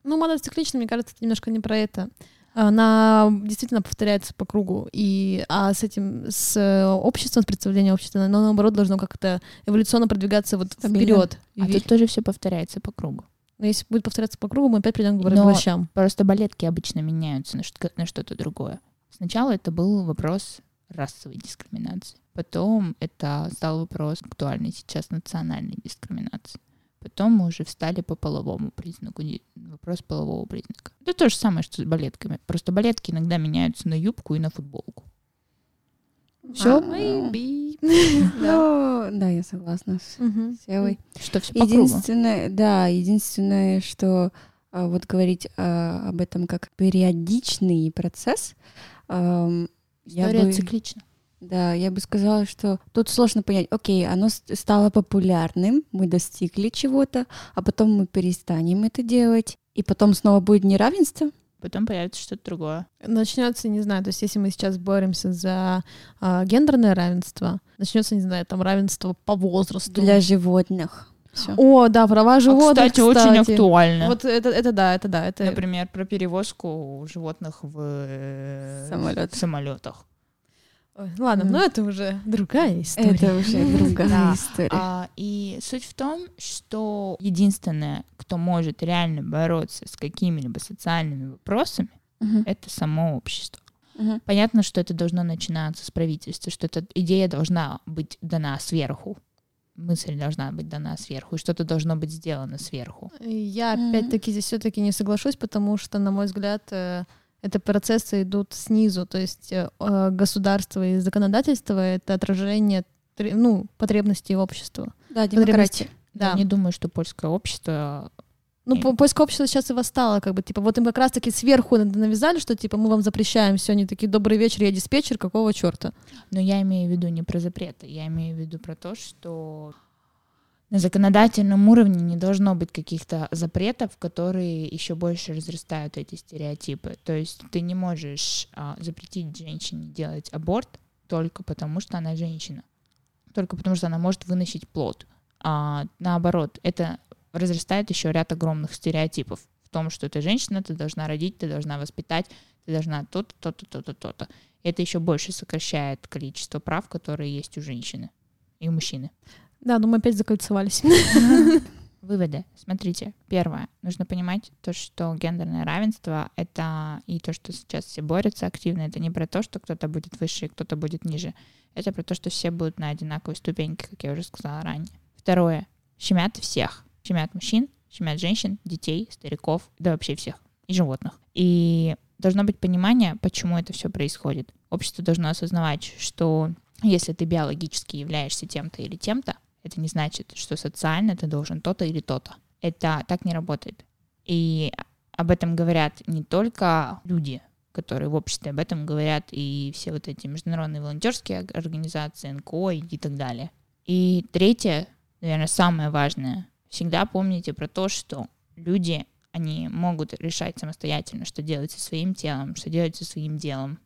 Ну, мода циклична, мне кажется, это немножко не про это. Она действительно повторяется по кругу. И, а с этим, с обществом, с представлением общества, оно, наоборот, должно как-то эволюционно продвигаться вот вперед. А тут тоже все повторяется по кругу. Но если будет повторяться по кругу, мы опять придем к врачам. Просто балетки обычно меняются на, что- на что-то другое. Сначала это был вопрос расовой дискриминации. Потом это стал вопрос актуальный сейчас национальной дискриминации. Потом мы уже встали по половому признаку, вопрос полового признака. Это то же самое, что с балетками. Просто балетки иногда меняются на юбку и на футболку. Все? Да, да, я согласна с Севой. Что все по Единственное, да, единственное, что а, вот говорить а, об этом как периодичный процесс. История циклична. Да, я бы сказала, что тут сложно понять, окей, оно стало популярным, мы достигли чего-то, а потом мы перестанем это делать, и потом снова будет неравенство. Потом появится что-то другое. Начнется, не знаю, то есть если мы сейчас боремся за э, гендерное равенство, начнется, не знаю, там равенство по возрасту. Для животных. Всё. О, да, права животных. А, кстати, кстати, очень актуально. Вот это, это да, это да. Это... Например, про перевозку животных в э, Самолет. самолетах. Ой, ладно, mm. но это уже другая история. Это уже другая да. история. А, и суть в том, что единственное, кто может реально бороться с какими-либо социальными вопросами, uh-huh. это само общество. Uh-huh. Понятно, что это должно начинаться с правительства, что эта идея должна быть дана сверху. Мысль должна быть дана сверху, и что-то должно быть сделано сверху. Я mm-hmm. опять-таки здесь все-таки не соглашусь, потому что, на мой взгляд, э, это процессы идут снизу, то есть э, государство и законодательство — это отражение ну, потребностей общества. Да, демократия. Да. Я не думаю, что польское общество ну, и... польское общество сейчас и восстало, как бы, типа, вот им как раз-таки сверху навязали, что, типа, мы вам запрещаем все, они такие, добрый вечер, я диспетчер, какого черта? Но я имею в виду не про запреты, я имею в виду про то, что на законодательном уровне не должно быть каких-то запретов, которые еще больше разрастают эти стереотипы. То есть ты не можешь а, запретить женщине делать аборт только потому, что она женщина, только потому, что она может выносить плод. А наоборот, это разрастает еще ряд огромных стереотипов, том, что ты женщина, ты должна родить, ты должна воспитать, ты должна то-то, то-то, то-то, то-то. Это еще больше сокращает количество прав, которые есть у женщины и у мужчины. Да, но мы опять закольцевались. Выводы. Смотрите, первое. Нужно понимать то, что гендерное равенство — это и то, что сейчас все борются активно, это не про то, что кто-то будет выше и кто-то будет ниже. Это про то, что все будут на одинаковой ступеньке, как я уже сказала ранее. Второе. Щемят всех. Щемят мужчин, щемят женщин, детей, стариков, да вообще всех. И животных. И должно быть понимание, почему это все происходит. Общество должно осознавать, что если ты биологически являешься тем-то или тем-то, это не значит, что социально ты должен то-то или то-то. Это так не работает. И об этом говорят не только люди, которые в обществе, об этом говорят и все вот эти международные волонтерские организации, НКО и так далее. И третье, наверное, самое важное, всегда помните про то, что люди, они могут решать самостоятельно, что делать со своим телом, что делать со своим делом.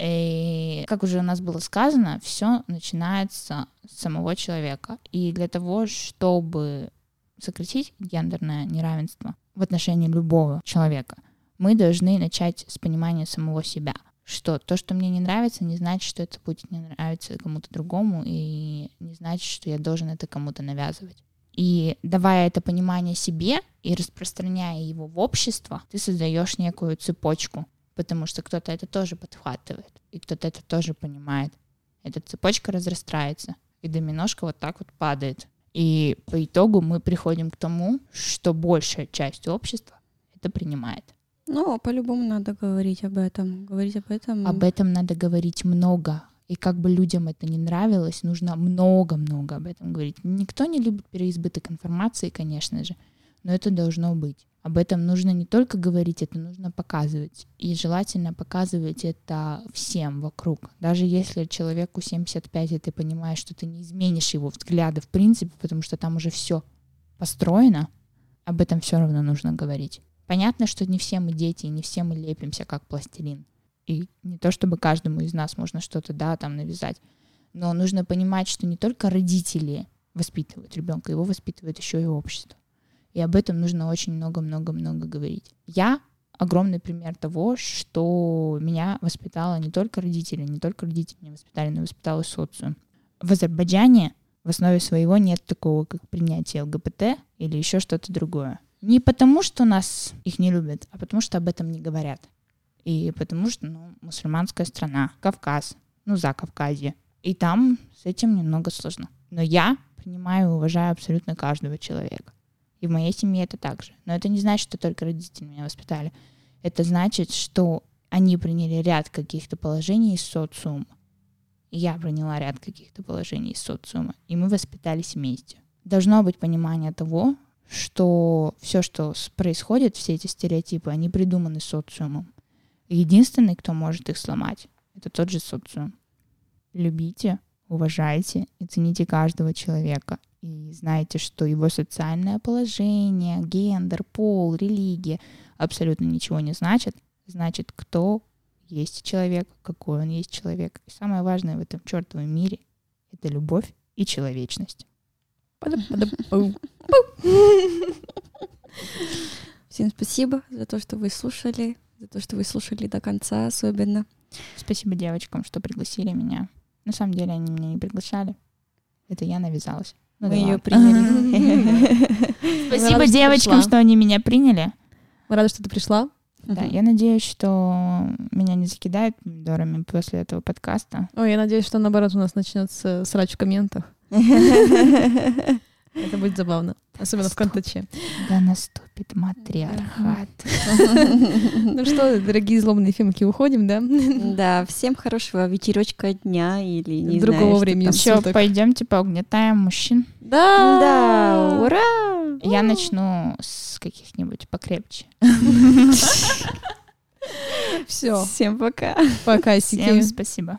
И, как уже у нас было сказано, все начинается с самого человека. И для того, чтобы сократить гендерное неравенство в отношении любого человека, мы должны начать с понимания самого себя. Что то, что мне не нравится, не значит, что это будет не нравиться кому-то другому, и не значит, что я должен это кому-то навязывать. И давая это понимание себе и распространяя его в общество, ты создаешь некую цепочку потому что кто-то это тоже подхватывает, и кто-то это тоже понимает. Эта цепочка разрастается, и доминошка вот так вот падает. И по итогу мы приходим к тому, что большая часть общества это принимает. Ну, по-любому надо говорить об этом. Говорить об этом. Об этом надо говорить много. И как бы людям это не нравилось, нужно много-много об этом говорить. Никто не любит переизбыток информации, конечно же, но это должно быть. Об этом нужно не только говорить, это нужно показывать. И желательно показывать это всем вокруг. Даже если человеку 75, и ты понимаешь, что ты не изменишь его взгляды в принципе, потому что там уже все построено, об этом все равно нужно говорить. Понятно, что не все мы дети, и не все мы лепимся как пластилин. И не то, чтобы каждому из нас можно что-то, да, там навязать. Но нужно понимать, что не только родители воспитывают ребенка, его воспитывает еще и общество. И об этом нужно очень много-много-много говорить. Я огромный пример того, что меня воспитала не только родители, не только родители меня воспитали, но воспитала социум. В Азербайджане в основе своего нет такого, как принятие ЛГБТ или еще что-то другое. Не потому, что нас их не любят, а потому, что об этом не говорят. И потому что, ну, мусульманская страна, Кавказ, ну, за Кавказье. И там с этим немного сложно. Но я принимаю и уважаю абсолютно каждого человека. И в моей семье это так же. Но это не значит, что только родители меня воспитали. Это значит, что они приняли ряд каких-то положений из социума. И я приняла ряд каких-то положений из социума. И мы воспитались вместе. Должно быть понимание того, что все, что происходит, все эти стереотипы, они придуманы социумом. Единственный, кто может их сломать, это тот же социум. Любите, уважайте и цените каждого человека и знаете, что его социальное положение, гендер, пол, религия абсолютно ничего не значит, значит, кто есть человек, какой он есть человек. И самое важное в этом чертовом мире — это любовь и человечность. Всем спасибо за то, что вы слушали, за то, что вы слушали до конца особенно. Спасибо девочкам, что пригласили меня. На самом деле они меня не приглашали. Это я навязалась. Ну, Мы ее приняли. Спасибо девочкам, что они меня приняли. Мы рады, что ты пришла. Да, я надеюсь, что меня не закидают помидорами после этого подкаста. Ой, я надеюсь, что наоборот у нас начнется срач в комментах. Это будет забавно. Особенно в контаче. Да наступит матриархат. Ну что, дорогие злобные фемки, уходим, да? Да, всем хорошего вечерочка дня или не Другого времени Все, пойдемте поугнетаем мужчин. Да! Да, ура! Я начну с каких-нибудь покрепче. Все. Всем пока. Пока, Всем спасибо.